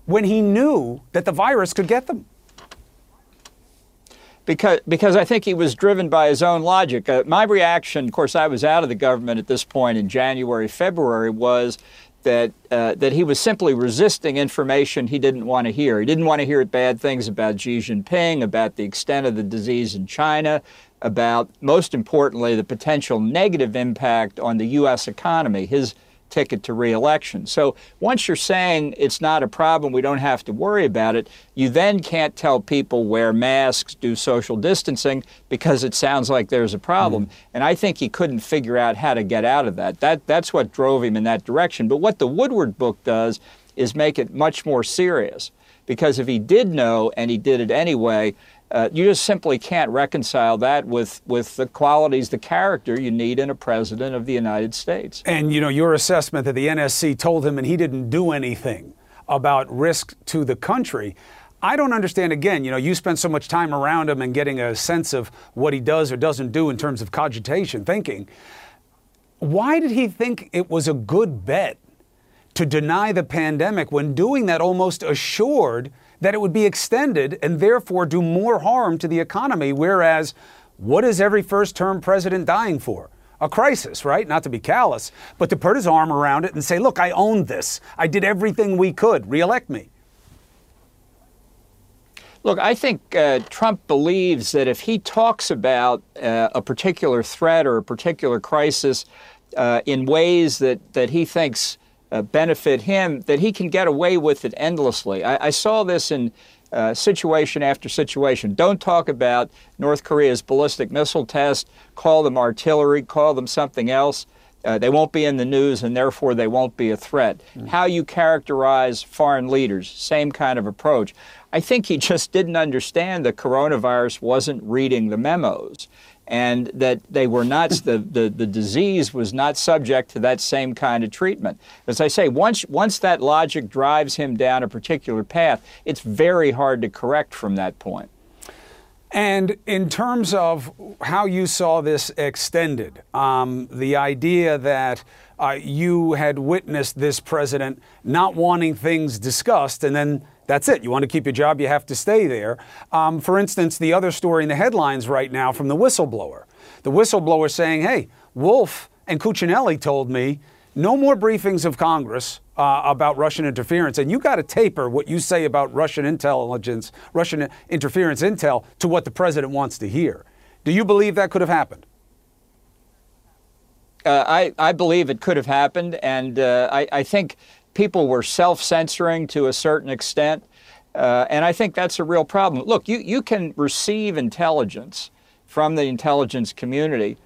when he knew that the virus could get them? Because because I think he was driven by his own logic. Uh, my reaction, of course, I was out of the government at this point in January, February, was that uh, that he was simply resisting information he didn't want to hear. He didn't want to hear bad things about Xi Jinping, about the extent of the disease in China, about most importantly the potential negative impact on the U.S. economy. His ticket to reelection. So once you're saying it's not a problem, we don't have to worry about it, you then can't tell people wear masks, do social distancing, because it sounds like there's a problem. Mm. And I think he couldn't figure out how to get out of that. That that's what drove him in that direction. But what the Woodward book does is make it much more serious. Because if he did know and he did it anyway, uh, you just simply can't reconcile that with, with the qualities, the character you need in a president of the United States. And, you know, your assessment that the NSC told him and he didn't do anything about risk to the country. I don't understand. Again, you know, you spend so much time around him and getting a sense of what he does or doesn't do in terms of cogitation, thinking. Why did he think it was a good bet to deny the pandemic when doing that almost assured that it would be extended and therefore do more harm to the economy. Whereas, what is every first term president dying for? A crisis, right? Not to be callous, but to put his arm around it and say, look, I owned this. I did everything we could. Reelect me. Look, I think uh, Trump believes that if he talks about uh, a particular threat or a particular crisis uh, in ways that, that he thinks uh, benefit him, that he can get away with it endlessly. I, I saw this in uh, situation after situation. Don't talk about North Korea's ballistic missile test. Call them artillery, call them something else. Uh, they won't be in the news and therefore they won't be a threat. Mm. How you characterize foreign leaders, same kind of approach. I think he just didn't understand the coronavirus wasn't reading the memos and that they were not the, the, the disease was not subject to that same kind of treatment. As I say, once once that logic drives him down a particular path, it's very hard to correct from that point. And in terms of how you saw this extended, um, the idea that uh, you had witnessed this president not wanting things discussed and then that's it. You want to keep your job, you have to stay there. Um, for instance, the other story in the headlines right now from the whistleblower. The whistleblower saying, hey, Wolf and Cuccinelli told me no more briefings of Congress uh, about Russian interference. And you got to taper what you say about Russian intelligence, Russian interference intel to what the president wants to hear. Do you believe that could have happened? Uh, I, I believe it could have happened. And uh, I, I think people were self censoring to a certain extent. Uh, and I think that's a real problem. Look, you, you can receive intelligence from the intelligence community,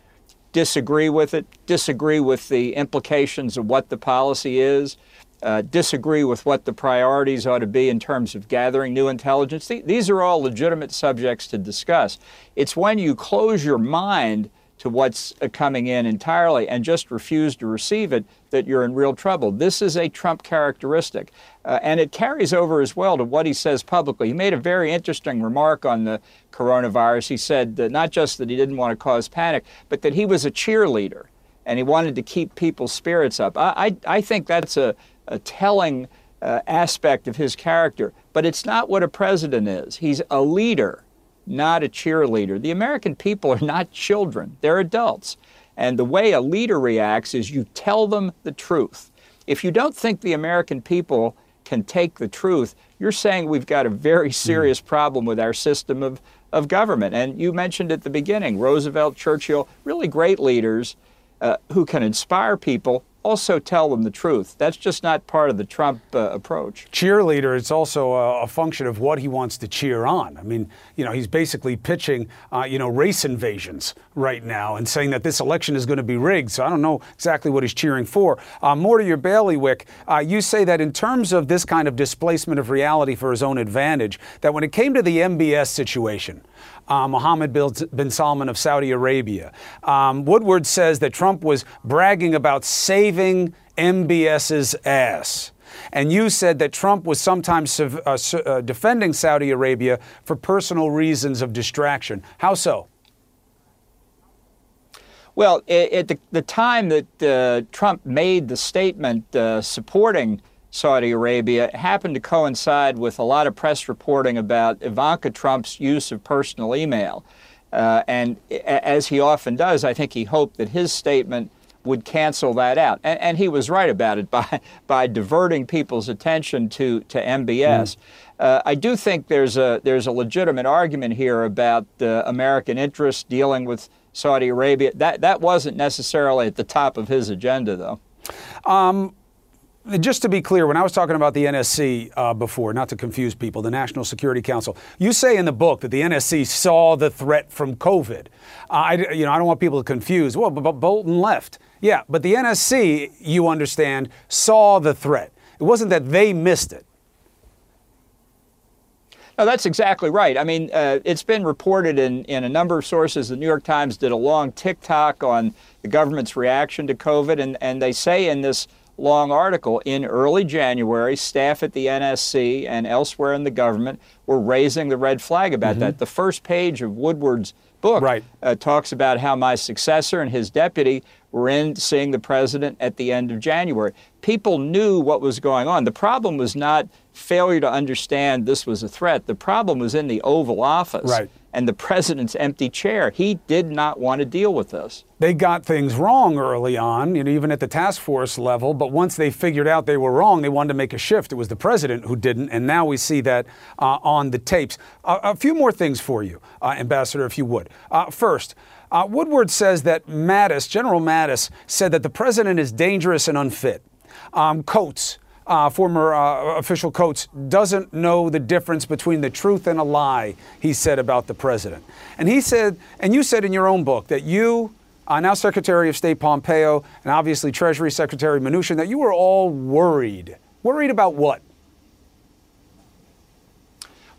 disagree with it, disagree with the implications of what the policy is, uh, disagree with what the priorities ought to be in terms of gathering new intelligence. These are all legitimate subjects to discuss. It's when you close your mind to what's uh, coming in entirely and just refuse to receive it, that you're in real trouble. This is a Trump characteristic. Uh, and it carries over as well to what he says publicly. He made a very interesting remark on the coronavirus. He said that not just that he didn't want to cause panic, but that he was a cheerleader and he wanted to keep people's spirits up. I, I, I think that's a, a telling uh, aspect of his character, but it's not what a president is. He's a leader not a cheerleader. The American people are not children, they're adults. And the way a leader reacts is you tell them the truth. If you don't think the American people can take the truth, you're saying we've got a very hmm. serious problem with our system of, of government. And you mentioned at the beginning Roosevelt, Churchill, really great leaders uh, who can inspire people also tell them the truth. That's just not part of the Trump uh, approach. Cheerleader, it's also a, a, function of what he wants to cheer on. I mean, you know, he's basically pitching, uh, you know, race invasions right now and saying that this election is going to be rigged. So I don't know exactly what he's cheering for. Uh, more to your bailiwick, uh, you say that in terms of this kind of displacement of reality for his own advantage, that when it came to the MBS situation, uh, Mohammed bin Salman of Saudi Arabia. Um, Woodward says that Trump was bragging about saving MBS's ass. And you said that Trump was sometimes uh, uh, defending Saudi Arabia for personal reasons of distraction. How so? Well, at the, the time that uh, Trump made the statement uh, supporting Saudi Arabia happened to coincide with a lot of press reporting about Ivanka Trump's use of personal email. Uh, and as he often does, I think he hoped that his statement would cancel that out. And, and, he was right about it by, by diverting people's attention to, to MBS. Mm. Uh, I do think there's a, there's a legitimate argument here about uh, American interests dealing with Saudi Arabia. That, that wasn't necessarily at the top of his agenda, though. Um, just to be clear, when I was talking about the NSC uh, before, not to confuse people, the National Security Council, you say in the book that the NSC saw the threat from COVID. Uh, I, you know, I don't want people to confuse. Well, but, Bolton left. Yeah, but the NSC, you understand, saw the threat. It wasn't that they missed it. No, that's exactly right. I mean, uh, it's been reported in, in a number of sources. The New York Times did a long tick-tock on the government's reaction to COVID, and, and they say in this long article in early January, staff at the NSC and elsewhere in the government were raising the red flag about mm-hmm. that. The first page of Woodward's book right. uh, talks about how my successor and his deputy were in seeing the president at the end of January. People knew what was going on. The problem was not failure to understand this was a threat. The problem was in the Oval Office right. And the president's empty chair. He did not want to deal with this. They got things wrong early on, you know, even at the task force level. But once they figured out they were wrong, they wanted to make a shift. It was the president who didn't, and now we see that uh, on the tapes. Uh, a few more things for you, uh, Ambassador, if you would. Uh, first. Uh, Woodward says that Mattis, General Mattis, said that the president is dangerous and unfit. Um, Coats, uh, former uh, official Coats, doesn't know the difference between the truth and a lie, he said about the president. And he said, and you said in your own book that you, uh, now Secretary of State Pompeo, and obviously Treasury Secretary Mnuchin, that you were all worried. Worried about what?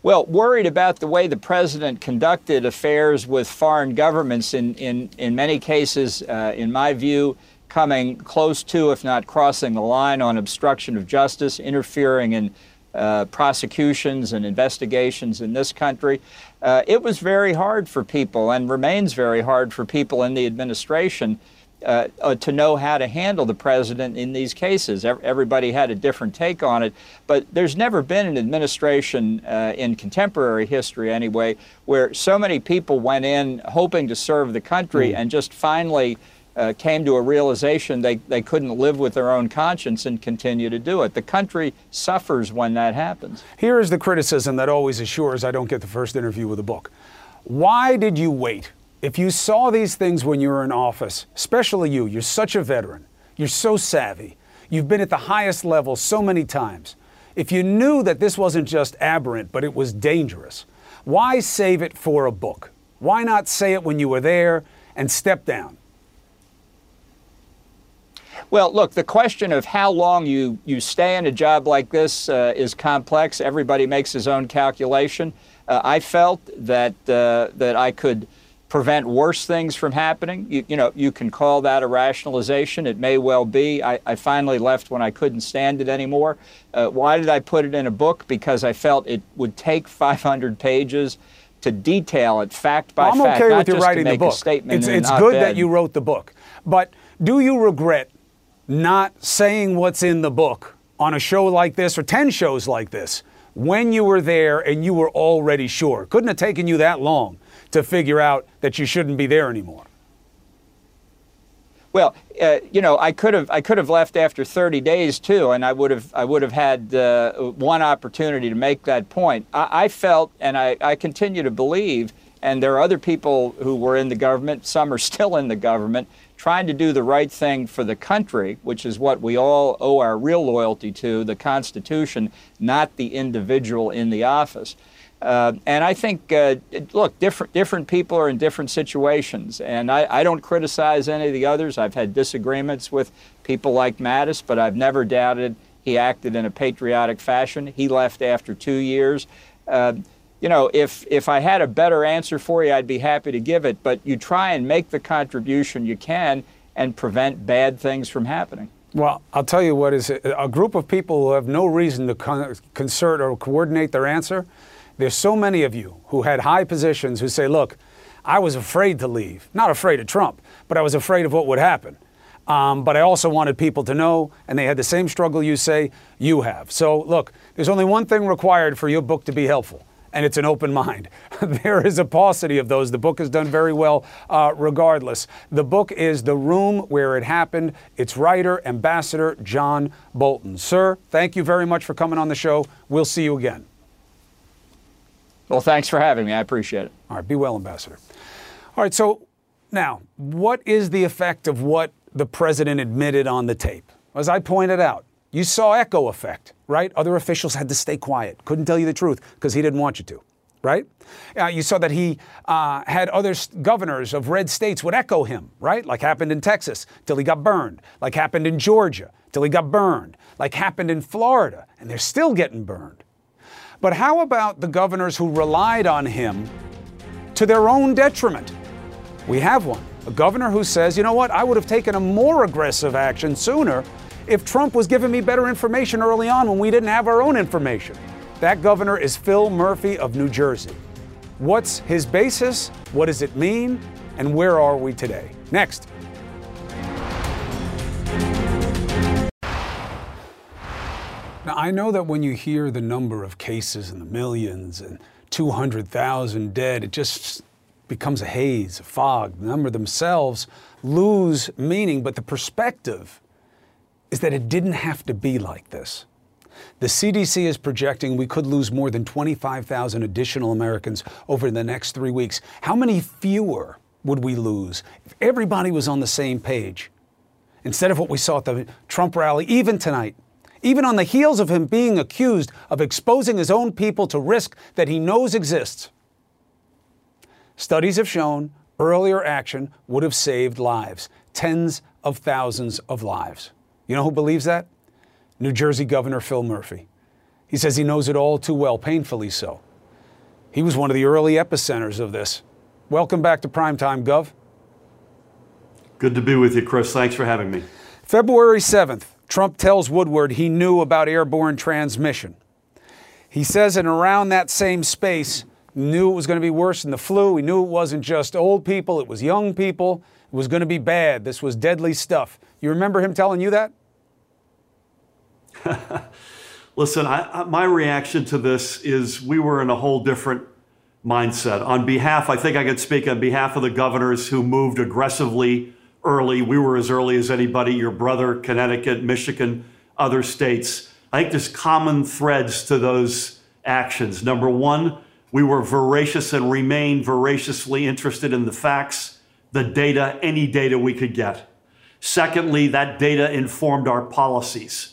Well, worried about the way the president conducted affairs with foreign governments in, in, in many cases, uh, in my view, coming close to, if not crossing the line, on obstruction of justice, interfering in uh, prosecutions and investigations in this country. Uh, it was very hard for people and remains very hard for people in the administration uh, uh to know how to handle the president in these cases. Everybody had a different take on it, but there's never been an administration uh, in contemporary history, anyway, where so many people went in hoping to serve the country mm. and just finally uh, came to a realization they, they couldn't live with their own conscience and continue to do it. The country suffers when that happens. Here is the criticism that always assures I don't get the first interview with a book. Why did you wait? If you saw these things when you were in office, especially you, you're such a veteran, you're so savvy, you've been at the highest level so many times. If you knew that this wasn't just aberrant, but it was dangerous, why save it for a book? Why not say it when you were there and step down? Well, look, the question of how long you, you stay in a job like this uh, is complex. Everybody makes his own calculation. Uh, I felt that, uh, that I could prevent worse things from happening. You, you, know, you can call that a rationalization. It may well be. I, I finally left when I couldn't stand it anymore. Uh, why did I put it in a book? Because I felt it would take 500 pages to detail it fact by well, I'm fact. I'm okay with you writing the book. It's, it's good that you wrote the book. But do you regret not saying what's in the book on a show like this or 10 shows like this when you were there and you were already sure? Couldn't have taken you that long to figure out that you shouldn't be there anymore. Well, uh, you know, I could have I could have left after 30 days too, and I would have I would have had uh, one opportunity to make that point. I, I felt, and I, I continue to believe, and there are other people who were in the government. Some are still in the government trying to do the right thing for the country, which is what we all owe our real loyalty to, the Constitution, not the individual in the office. Uh, and I think, uh, look, different different people are in different situations, and I, I, don't criticize any of the others. I've had disagreements with people like Mattis, but I've never doubted he acted in a patriotic fashion. He left after two years. Uh, you know, if if I had a better answer for you, I'd be happy to give it. But you try and make the contribution you can and prevent bad things from happening. Well, I'll tell you what is a group of people who have no reason to con- concert or coordinate their answer. There's so many of you who had high positions who say, "Look, I was afraid to leave. Not afraid of Trump, but I was afraid of what would happen." Um, but I also wanted people to know, and they had the same struggle you say you have. So, look, there's only one thing required for your book to be helpful and it's an open mind. there is a paucity of those. The book has done very well uh, regardless. The book is The Room Where It Happened. Its writer, Ambassador John Bolton. Sir, thank you very much for coming on the show. We'll see you again. Well, thanks for having me. I appreciate it. All right, be well, Ambassador. All right, so now, what is the effect of what the president admitted on the tape? As I pointed out, you saw echo effect, right? Other officials had to stay quiet, couldn't tell you the truth because he didn't want you to, right? Uh, you saw that he uh, had other governors of red states would echo him, right? Like happened in Texas till he got burned, like happened in Georgia till he got burned, like happened in Florida, and they're still getting burned. But how about the governors who relied on him to their own detriment? We have one. A governor who says, you know what, I would have taken a more aggressive action sooner if Trump was giving me better information early on when we didn't have our own information. That governor is Phil Murphy of New Jersey. What's his basis? What does it mean? And where are we today? Next. Now, I know that when you hear the number of cases in the millions and 200,000 dead, it just becomes a haze, a fog. The number themselves lose meaning, but the perspective is that it didn't have to be like this. The CDC is projecting we could lose more than 25,000 additional Americans over the next three weeks. How many fewer would we lose if everybody was on the same page? Instead of what we saw at the Trump rally, even tonight, even on the heels of him being accused of exposing his own people to risk that he knows exists. Studies have shown earlier action would have saved lives, tens of thousands of lives. You know who believes that? New Jersey Governor Phil Murphy. He says he knows it all too well, painfully so. He was one of the early epicenters of this. Welcome back to Primetime, Gov. Good to be with you, Chris. Thanks for having me. February 7th, Trump tells Woodward he knew about airborne transmission. He says in around that same space, knew it was going to be worse than the flu. He knew it wasn't just old people, it was young people. It was going to be bad. This was deadly stuff. You remember him telling you that? Listen, I, my reaction to this is we were in a whole different mindset. On behalf, I think I can speak on behalf of the governors who moved aggressively early. We were as early as anybody, your brother, Connecticut, Michigan, other states. I think there's common threads to those actions. Number one, we were voracious and remain voraciously interested in the facts, the data, any data we could get. Secondly, that data informed our policies.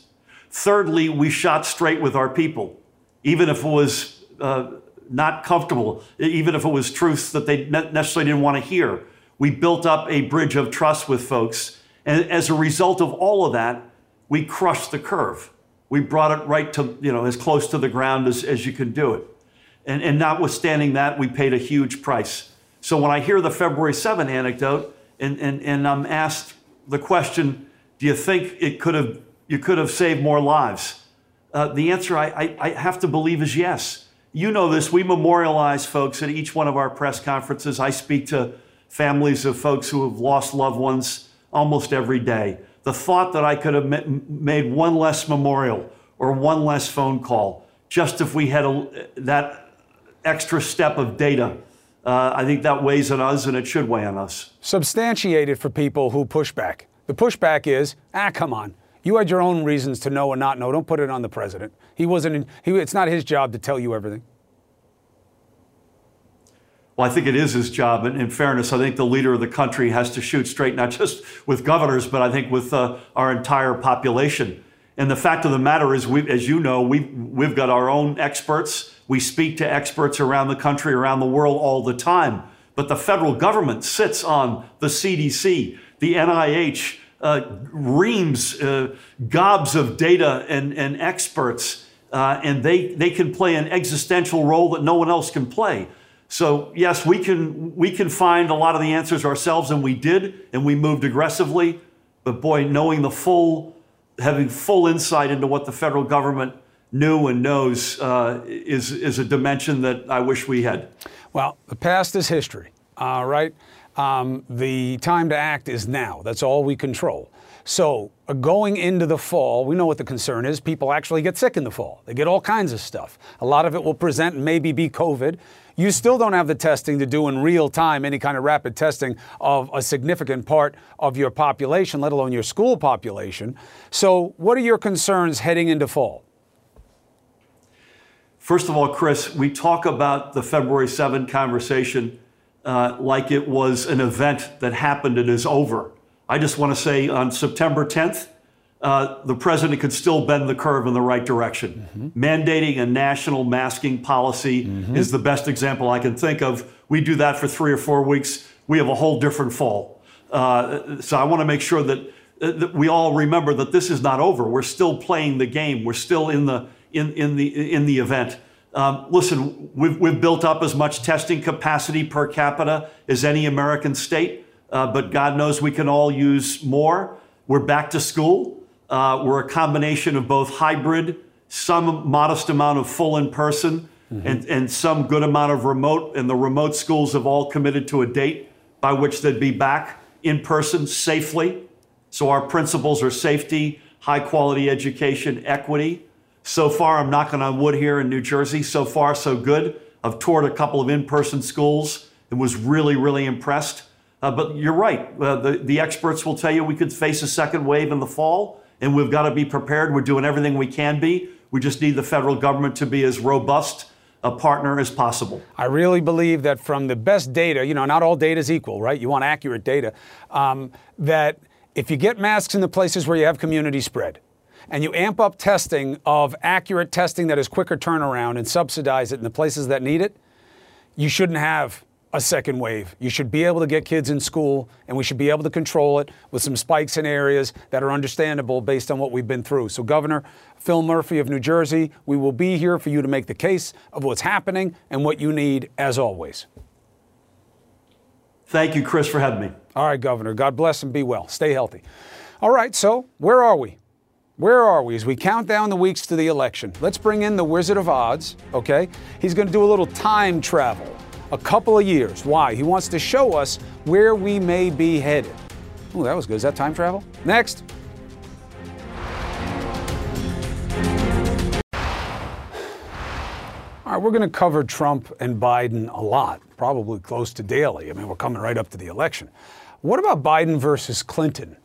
Thirdly, we shot straight with our people, even if it was uh, not comfortable, even if it was truths that they necessarily didn't want to hear. We built up a bridge of trust with folks. And as a result of all of that, we crushed the curve. We brought it right to, you know, as close to the ground as, as you could do it. And, and notwithstanding that, we paid a huge price. So when I hear the February 7 anecdote and, and, and I'm asked the question, do you think it could have, you could have saved more lives? Uh, the answer I, I, I have to believe is yes. You know this. We memorialize folks at each one of our press conferences. I speak to families of folks who have lost loved ones almost every day. The thought that I could have made one less memorial or one less phone call just if we had a, that extra step of data. Uh, I think that weighs on us and it should weigh on us. Substantiated for people who push back. The pushback is, ah, come on. You had your own reasons to know and not know. Don't put it on the president. He wasn't. In, he, it's not his job to tell you everything. Well, I think it is his job. And in fairness, I think the leader of the country has to shoot straight, not just with governors, but I think with uh, our entire population. And the fact of the matter is, we, as you know, we, we've got our own experts. We speak to experts around the country, around the world all the time. But the federal government sits on the CDC, the NIH, uh, reams, uh, gobs of data and, and experts, uh, and they, they can play an existential role that no one else can play. So yes, we can we can find a lot of the answers ourselves, and we did, and we moved aggressively. But boy, knowing the full having full insight into what the federal government knew and knows uh, is, is a dimension that I wish we had. Well, the past is history, uh, right? Um, the time to act is now. That's all we control. So, uh, going into the fall, we know what the concern is. People actually get sick in the fall. They get all kinds of stuff. A lot of it will present and maybe be COVID. You still don't have the testing to do in real time, any kind of rapid testing of a significant part of your population, let alone your school population. So, what are your concerns heading into fall? First of all, Chris, we talk about the February 7 conversation uh, like it was an event that happened and is over. I just want to say on September 10th, uh, the president could still bend the curve in the right direction. Mm-hmm. Mandating a national masking policy mm-hmm. is the best example I can think of. We do that for three or four weeks, we have a whole different fall. Uh, so I want to make sure that, uh, that we all remember that this is not over. We're still playing the game. We're still in the in, in the in the event. Um, listen, we've, we've built up as much testing capacity per capita as any American state uh, but God knows we can all use more. We're back to school. Uh, we're a combination of both hybrid, some modest amount of full in person, mm-hmm. and, and some good amount of remote. And the remote schools have all committed to a date by which they'd be back in person safely. So our principles are safety, high quality education, equity. So far, I'm knocking on wood here in New Jersey. So far, so good. I've toured a couple of in person schools and was really, really impressed. Uh, but you're right. Uh, the, the experts will tell you we could face a second wave in the fall, and we've got to be prepared. We're doing everything we can be. We just need the federal government to be as robust a partner as possible. I really believe that from the best data, you know, not all data is equal, right? You want accurate data. Um, that if you get masks in the places where you have community spread, and you amp up testing of accurate testing that is quicker turnaround and subsidize it in the places that need it, you shouldn't have a second wave. You should be able to get kids in school, and we should be able to control it with some spikes in areas that are understandable based on what we've been through. So, Governor Phil Murphy of New Jersey, we will be here for you to make the case of what's happening and what you need, as always. Thank you, Chris, for having me. All right, Governor. God bless and be well. Stay healthy. All right, so where are we? Where are we as we count down the weeks to the election? Let's bring in the Wizard of Odds, okay? He's going to do a little time travel a couple of years. Why? He wants to show us where we may be headed. Oh, that was good. Is that time travel? Next. All right, we're going to cover Trump and Biden a lot, probably close to daily. I mean, we're coming right up to the election. What about Biden versus Clinton?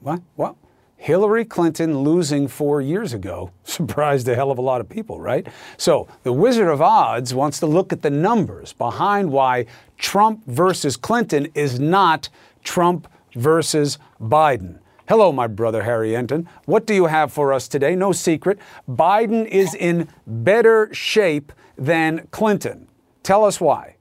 What? What? Hillary Clinton losing four years ago surprised a hell of a lot of people, right? So the Wizard of Odds wants to look at the numbers behind why Trump versus Clinton is not Trump versus Biden. Hello, my brother Harry Enten. What do you have for us today? No secret. Biden is in better shape than Clinton. Tell us why.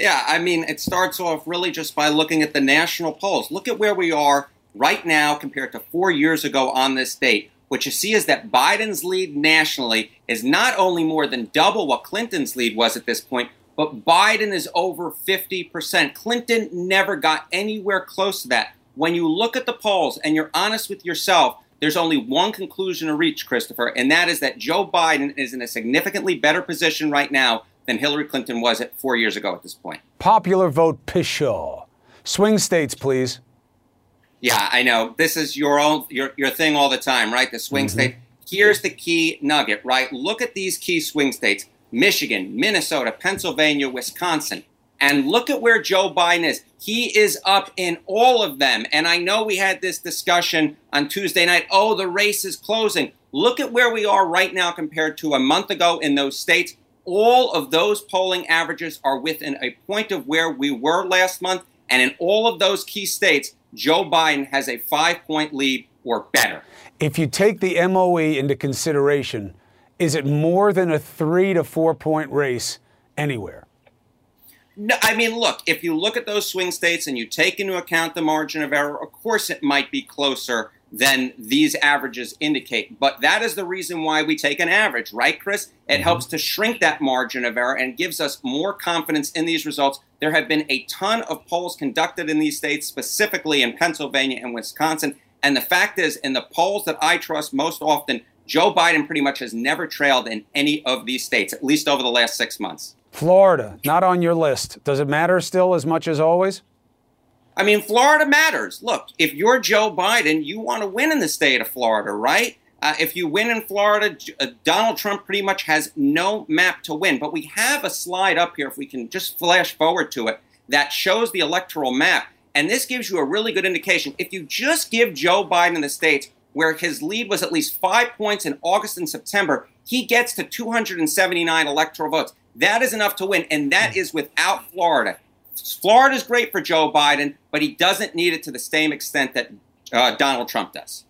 Yeah, I mean, it starts off really just by looking at the national polls. Look at where we are right now compared to four years ago on this date, what you see is that Biden's lead nationally is not only more than double what Clinton's lead was at this point, but Biden is over 50%. Clinton never got anywhere close to that. When you look at the polls and you're honest with yourself, there's only one conclusion to reach, Christopher, and that is that Joe Biden is in a significantly better position right now than Hillary Clinton was at four years ago at this point. Popular vote Pshaw. Swing states, please. Yeah, I know. This is your own your your thing all the time, right? The swing mm-hmm. state. Here's the key nugget, right? Look at these key swing states: Michigan, Minnesota, Pennsylvania, Wisconsin. And look at where Joe Biden is. He is up in all of them. And I know we had this discussion on Tuesday night. Oh, the race is closing. Look at where we are right now compared to a month ago in those states. All of those polling averages are within a point of where we were last month. And in all of those key states, Joe Biden has a five point lead or better. If you take the MOE into consideration, is it more than a three to four point race anywhere? No, I mean, look, if you look at those swing states and you take into account the margin of error, of course it might be closer than these averages indicate. But that is the reason why we take an average, right, Chris? It mm-hmm. helps to shrink that margin of error and gives us more confidence in these results. There have been a ton of polls conducted in these states, specifically in Pennsylvania and Wisconsin. And the fact is, in the polls that I trust most often, Joe Biden pretty much has never trailed in any of these states, at least over the last six months. Florida, not on your list. Does it matter still as much as always? I mean, Florida matters. Look, if you're Joe Biden, you want to win in the state of Florida, right? Uh, if you win in Florida, uh, Donald Trump pretty much has no map to win. But we have a slide up here, if we can just flash forward to it, that shows the electoral map. And this gives you a really good indication. If you just give Joe Biden the states where his lead was at least five points in August and September, he gets to 279 electoral votes. That is enough to win, and that is without Florida. Florida's great for Joe Biden, but he doesn't need it to the same extent that uh, Donald Trump does.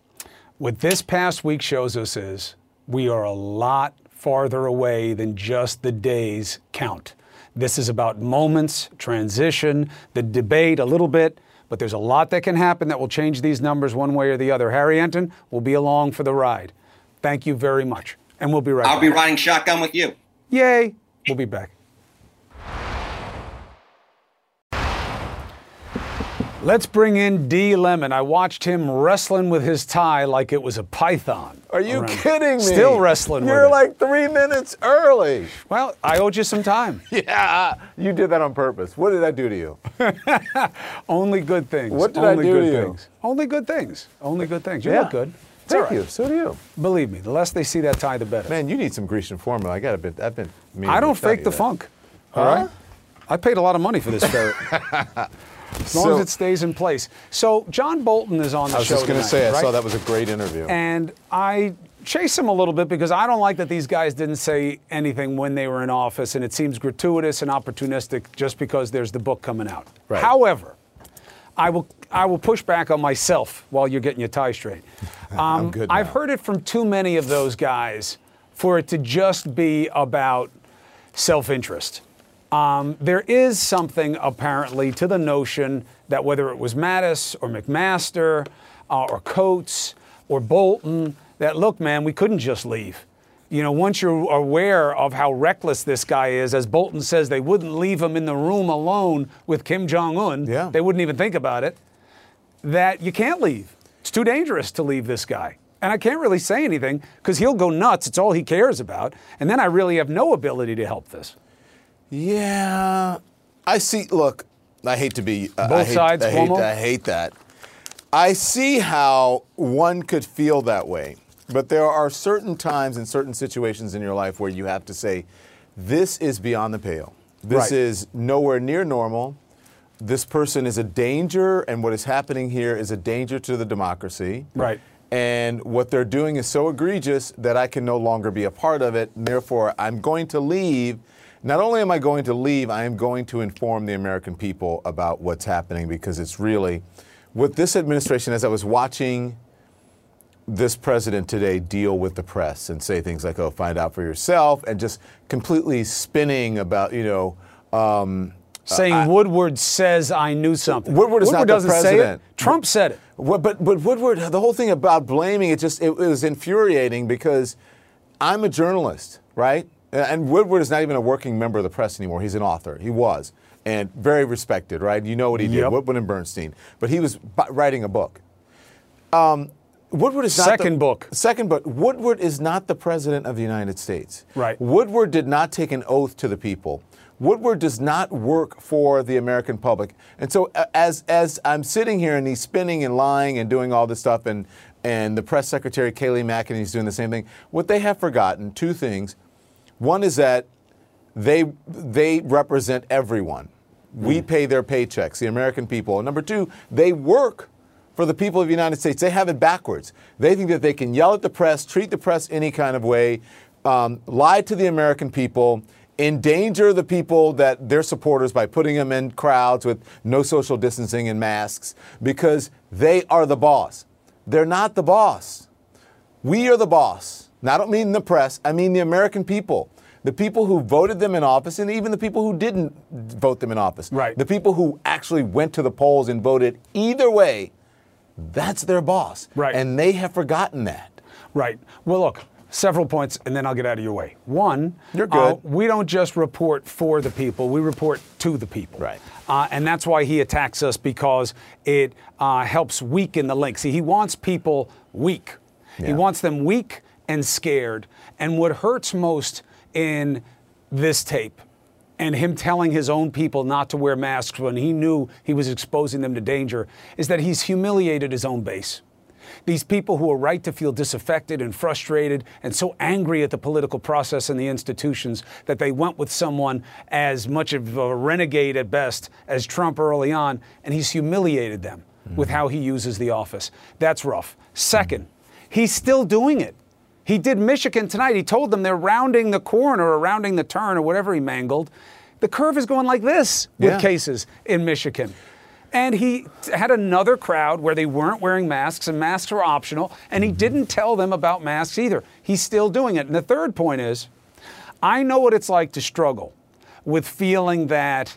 What this past week shows us is we are a lot farther away than just the days count. This is about moments, transition, the debate a little bit, but there's a lot that can happen that will change these numbers one way or the other. Harry Enten will be along for the ride. Thank you very much. And we'll be right I'll back. be riding shotgun with you. Yay. We'll be back. Let's bring in D. Lemon. I watched him wrestling with his tie like it was a python. Are you around- kidding me? Still wrestling You're with it. like three minutes early. Well, I owed you some time. Yeah, you did that on purpose. What did I do to you? Only good things. What did I Only do good to you? things. Only good things. Only good things. You Yeah. look good. It's Thank right. you. So do you. Believe me, the less they see that tie, the better. Man, you need some Grecian formula. I got a bit. I've been. meaning I don't fake the that. funk. All right. I paid a lot of money for this ferret. as long So- as it stays in place. So John Bolton is on the show. I was show just going to say, I right? saw that was a great interview. And I chase him a little bit because I don't like that these guys didn't say anything when they were in office, and it seems gratuitous and opportunistic just because there's the book coming out. Right. However, I will I will push back on myself while you're getting your tie straight. Um, good I've heard it from too many of those guys for it to just be about self-interest. Um, there is something apparently to the notion that whether it was Mattis or McMaster uh, or Coats or Bolton, that look, man, we couldn't just leave. You know, once you're aware of how reckless this guy is, as Bolton says, they wouldn't leave him in the room alone with Kim Jong Un. Yeah. They wouldn't even think about it. That you can't leave. It's too dangerous to leave this guy. And I can't really say anything because he'll go nuts. It's all he cares about. And then I really have no ability to help this. Yeah, I see. Look, I hate to be uh, Both I hate, sides, I hate? I hate that. I see how one could feel that way, but there are certain times and certain situations in your life where you have to say, "This is beyond the pale. This Right. is nowhere near normal. This person is a danger, and what is happening here is a danger to the democracy." Right. And what they're doing is so egregious that I can no longer be a part of it. And therefore, I'm going to leave. Not only am I going to leave, I am going to inform the American people about what's happening because it's really what this administration, as I was watching this president today deal with the press and say things like, oh, find out for yourself, and just completely spinning about, you know, um, saying Woodward says I knew something. Woodward is not the doesn't say it. president. Trump said it. What, but but Woodward, the whole thing about blaming it just it, it was infuriating because I'm a journalist, right? And Woodward is not even a working member of the press anymore. He's an author. He was and very respected, right? You know what he did, Yep. Woodward and Bernstein. But he was writing a book. Um, Woodward is not Second the, book. Second book. Woodward is not the president of the United States. Right. Woodward did not take an oath to the people. Woodward does not work for the American public. And so as as I'm sitting here and he's spinning and lying and doing all this stuff and and the press secretary Kayleigh McEnany is doing the same thing, what they have forgotten, two things. One is that they they represent everyone. We pay their paychecks, the American people. And number two, they work for the people of the United States. They have it backwards. They think that they can yell at the press, treat the press any kind of way, um, lie to the American people, endanger the people that their supporters by putting them in crowds with no social distancing and masks because they are the boss. They're not the boss. We are the boss. Now, I don't mean the press, I mean the American people. The people who voted them in office, and even the people who didn't vote them in office. Right. The people who actually went to the polls and voted either way, that's their boss. Right. And they have forgotten that. Right. Well, look, several points, and then I'll get out of your way. One, You're uh, good. we don't just report for the people; we report to the people. Right. Uh, and that's why he attacks us because it uh, helps weaken the link. See, he wants people weak. He wants them weak and scared. And what hurts most in this tape and him telling his own people not to wear masks when he knew he was exposing them to danger is that he's humiliated his own base. These people who are right to feel disaffected and frustrated and so angry at the political process and the institutions that they went with someone as much of a renegade at best as Trump early on, and he's humiliated them mm-hmm. with how he uses the office. That's rough. 2nd mm-hmm. he's still doing it. He did Michigan tonight. He told them they're rounding the corner or rounding the turn or whatever he mangled. The curve is going like this with yeah. cases in Michigan. And he had another crowd where they weren't wearing masks and masks were optional, and he didn't tell them about masks either. He's still doing it. And the third point is I know what it's like to struggle with feeling that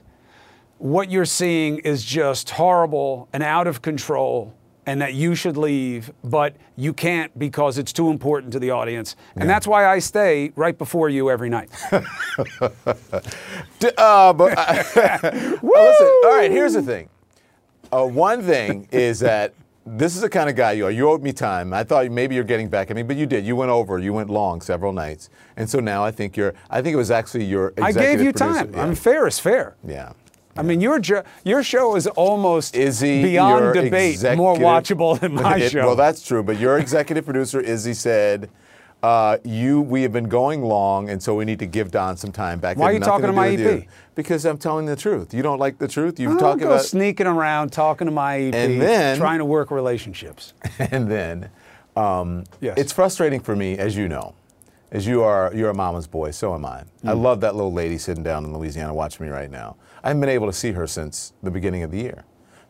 what you're seeing is just horrible and out of control and that you should leave, but you can't because it's too important to the audience. And yeah. that's why I stay right before you every night. uh, but, uh, listen, all right, here's the thing. Uh, one thing is that this is the kind of guy you are. You owed me time. I thought maybe you're getting back at me, but you did. You went over. You went long several nights, and so now I think you're. I think it was actually your. I gave you producer. time. Yeah. I'm fair is fair. Yeah. I mean, your your show is almost Izzy, beyond debate more watchable than my it, show. Well, that's true. But your executive producer Izzy said uh, you, we have been going long, and so we need to give Don some time back. Why are you talking to, my EP? Because I'm telling the truth. You don't like the truth. You've talked about sneaking around, talking to my EP, and then trying to work relationships. And then, um, yes. it's frustrating for me, as you know, as you are. You're a mama's boy. So am I. Mm. I love that little lady sitting down in Louisiana watching me right now. I haven't been able to see her since the beginning of the year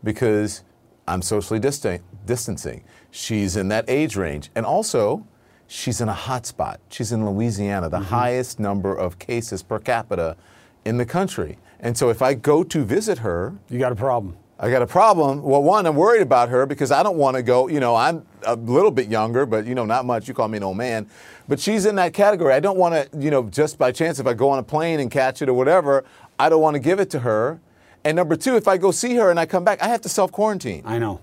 because I'm socially distan- distancing. She's in that age range, and also she's in a hot spot. She's in Louisiana, the mm-hmm. highest number of cases per capita in the country. And so if I go to visit her, you got a problem. I got a problem. Well, one, I'm worried about her because I don't want to go. You know, I'm a little bit younger, but you know, not much. You call me an old man, but she's in that category. I don't want to, you know, just by chance, if I go on a plane and catch it or whatever, I don't want to give it to her. And number two, if I go see her and I come back, I have to self quarantine. I know.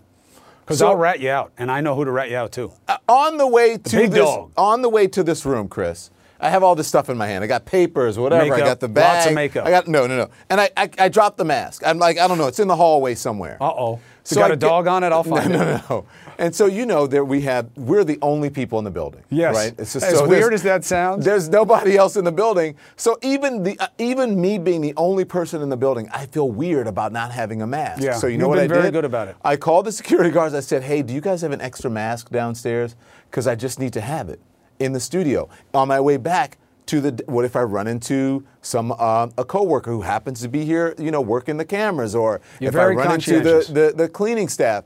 Because so, I'll rat you out, and I know who to rat you out to. Uh, on the way to the this, dog. on the way to this room, Chris, I have all this stuff in my hand. I got papers, whatever. Makeup, I got the bag. Lots of makeup. I got no, no, no. And I, I, I dropped the mask. I'm like, I don't know. It's in the hallway somewhere. Uh oh. So got I a dog on it? I'll find no, it. No, no, no. And so you know that we have we're the only people in the building. Yes. Right. It's just, as so weird as that sounds. There's nobody else in the building. So even the uh, even me being the only person in the building, I feel weird about not having a mask. Yeah. So you You've know what I did? Very good about it. I called the security guards. I said, Hey, do you guys have an extra mask downstairs? Because I just need to have it in the studio. On my way back, to the what if I run into some uh, a coworker who happens to be here, you know, working the cameras, or You're if I run into the, the, the cleaning staff.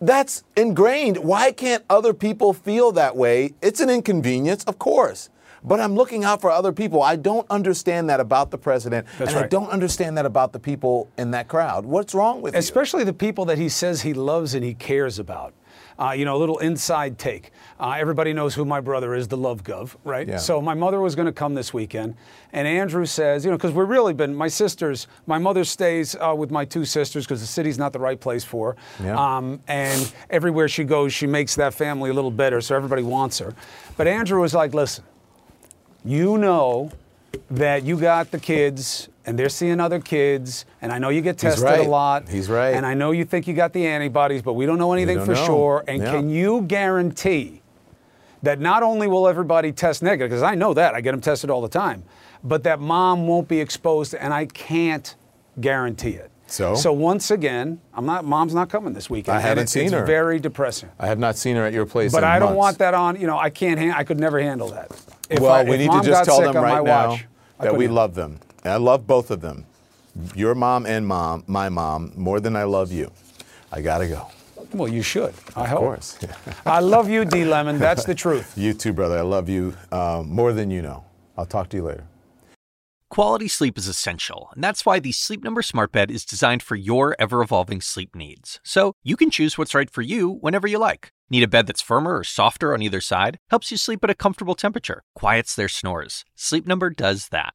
That's ingrained. Why can't other people feel that way? It's an inconvenience, of course. But I'm looking out for other people. I don't understand that about the president, That's and right. I don't understand that about the people in that crowd. What's wrong with that? Especially you? the people that he says he loves and he cares about. Uh, you know, a little inside take. Uh, everybody knows who my brother is, the Love Gov, right? Yeah. So my mother was going to come this weekend, and Andrew says, you know, because we've really been, my sisters, my mother stays uh, with my two sisters because the city's not the right place for her. Yeah. Um, and everywhere she goes, she makes that family a little better, so everybody wants her. But Andrew was like, listen, you know that you got the kids and they're seeing other kids, and I know you get tested right. a lot. He's right. And I know you think you got the antibodies, but we don't know anything don't for know. sure. And Yeah. can you guarantee that not only will everybody test negative, because I know that, I get them tested all the time, but that mom won't be exposed, and I can't guarantee it. So? So once again, I'm not. Mom's not coming this weekend. I haven't it's, seen it's her. very depressing. I have not seen her at your place. But I don't want that on. You know, I can't. I could never handle that. If well, I, we need to just tell sick them right now watch, that we love them. And I love both of them. Your mom and mom, my mom, more than I love you. I gotta go. Well, you should. I Of hope. course. I love you, D. Lemon. That's the truth. you too, brother. I love you um, more than you know. I'll talk to you later. Quality sleep is essential, and that's why the Sleep Number Smart Bed is designed for your ever evolving sleep needs. So you can choose what's right for you whenever you like. Need a bed that's firmer or softer on either side? Helps you sleep at a comfortable temperature, quiets their snores. Sleep Number does that.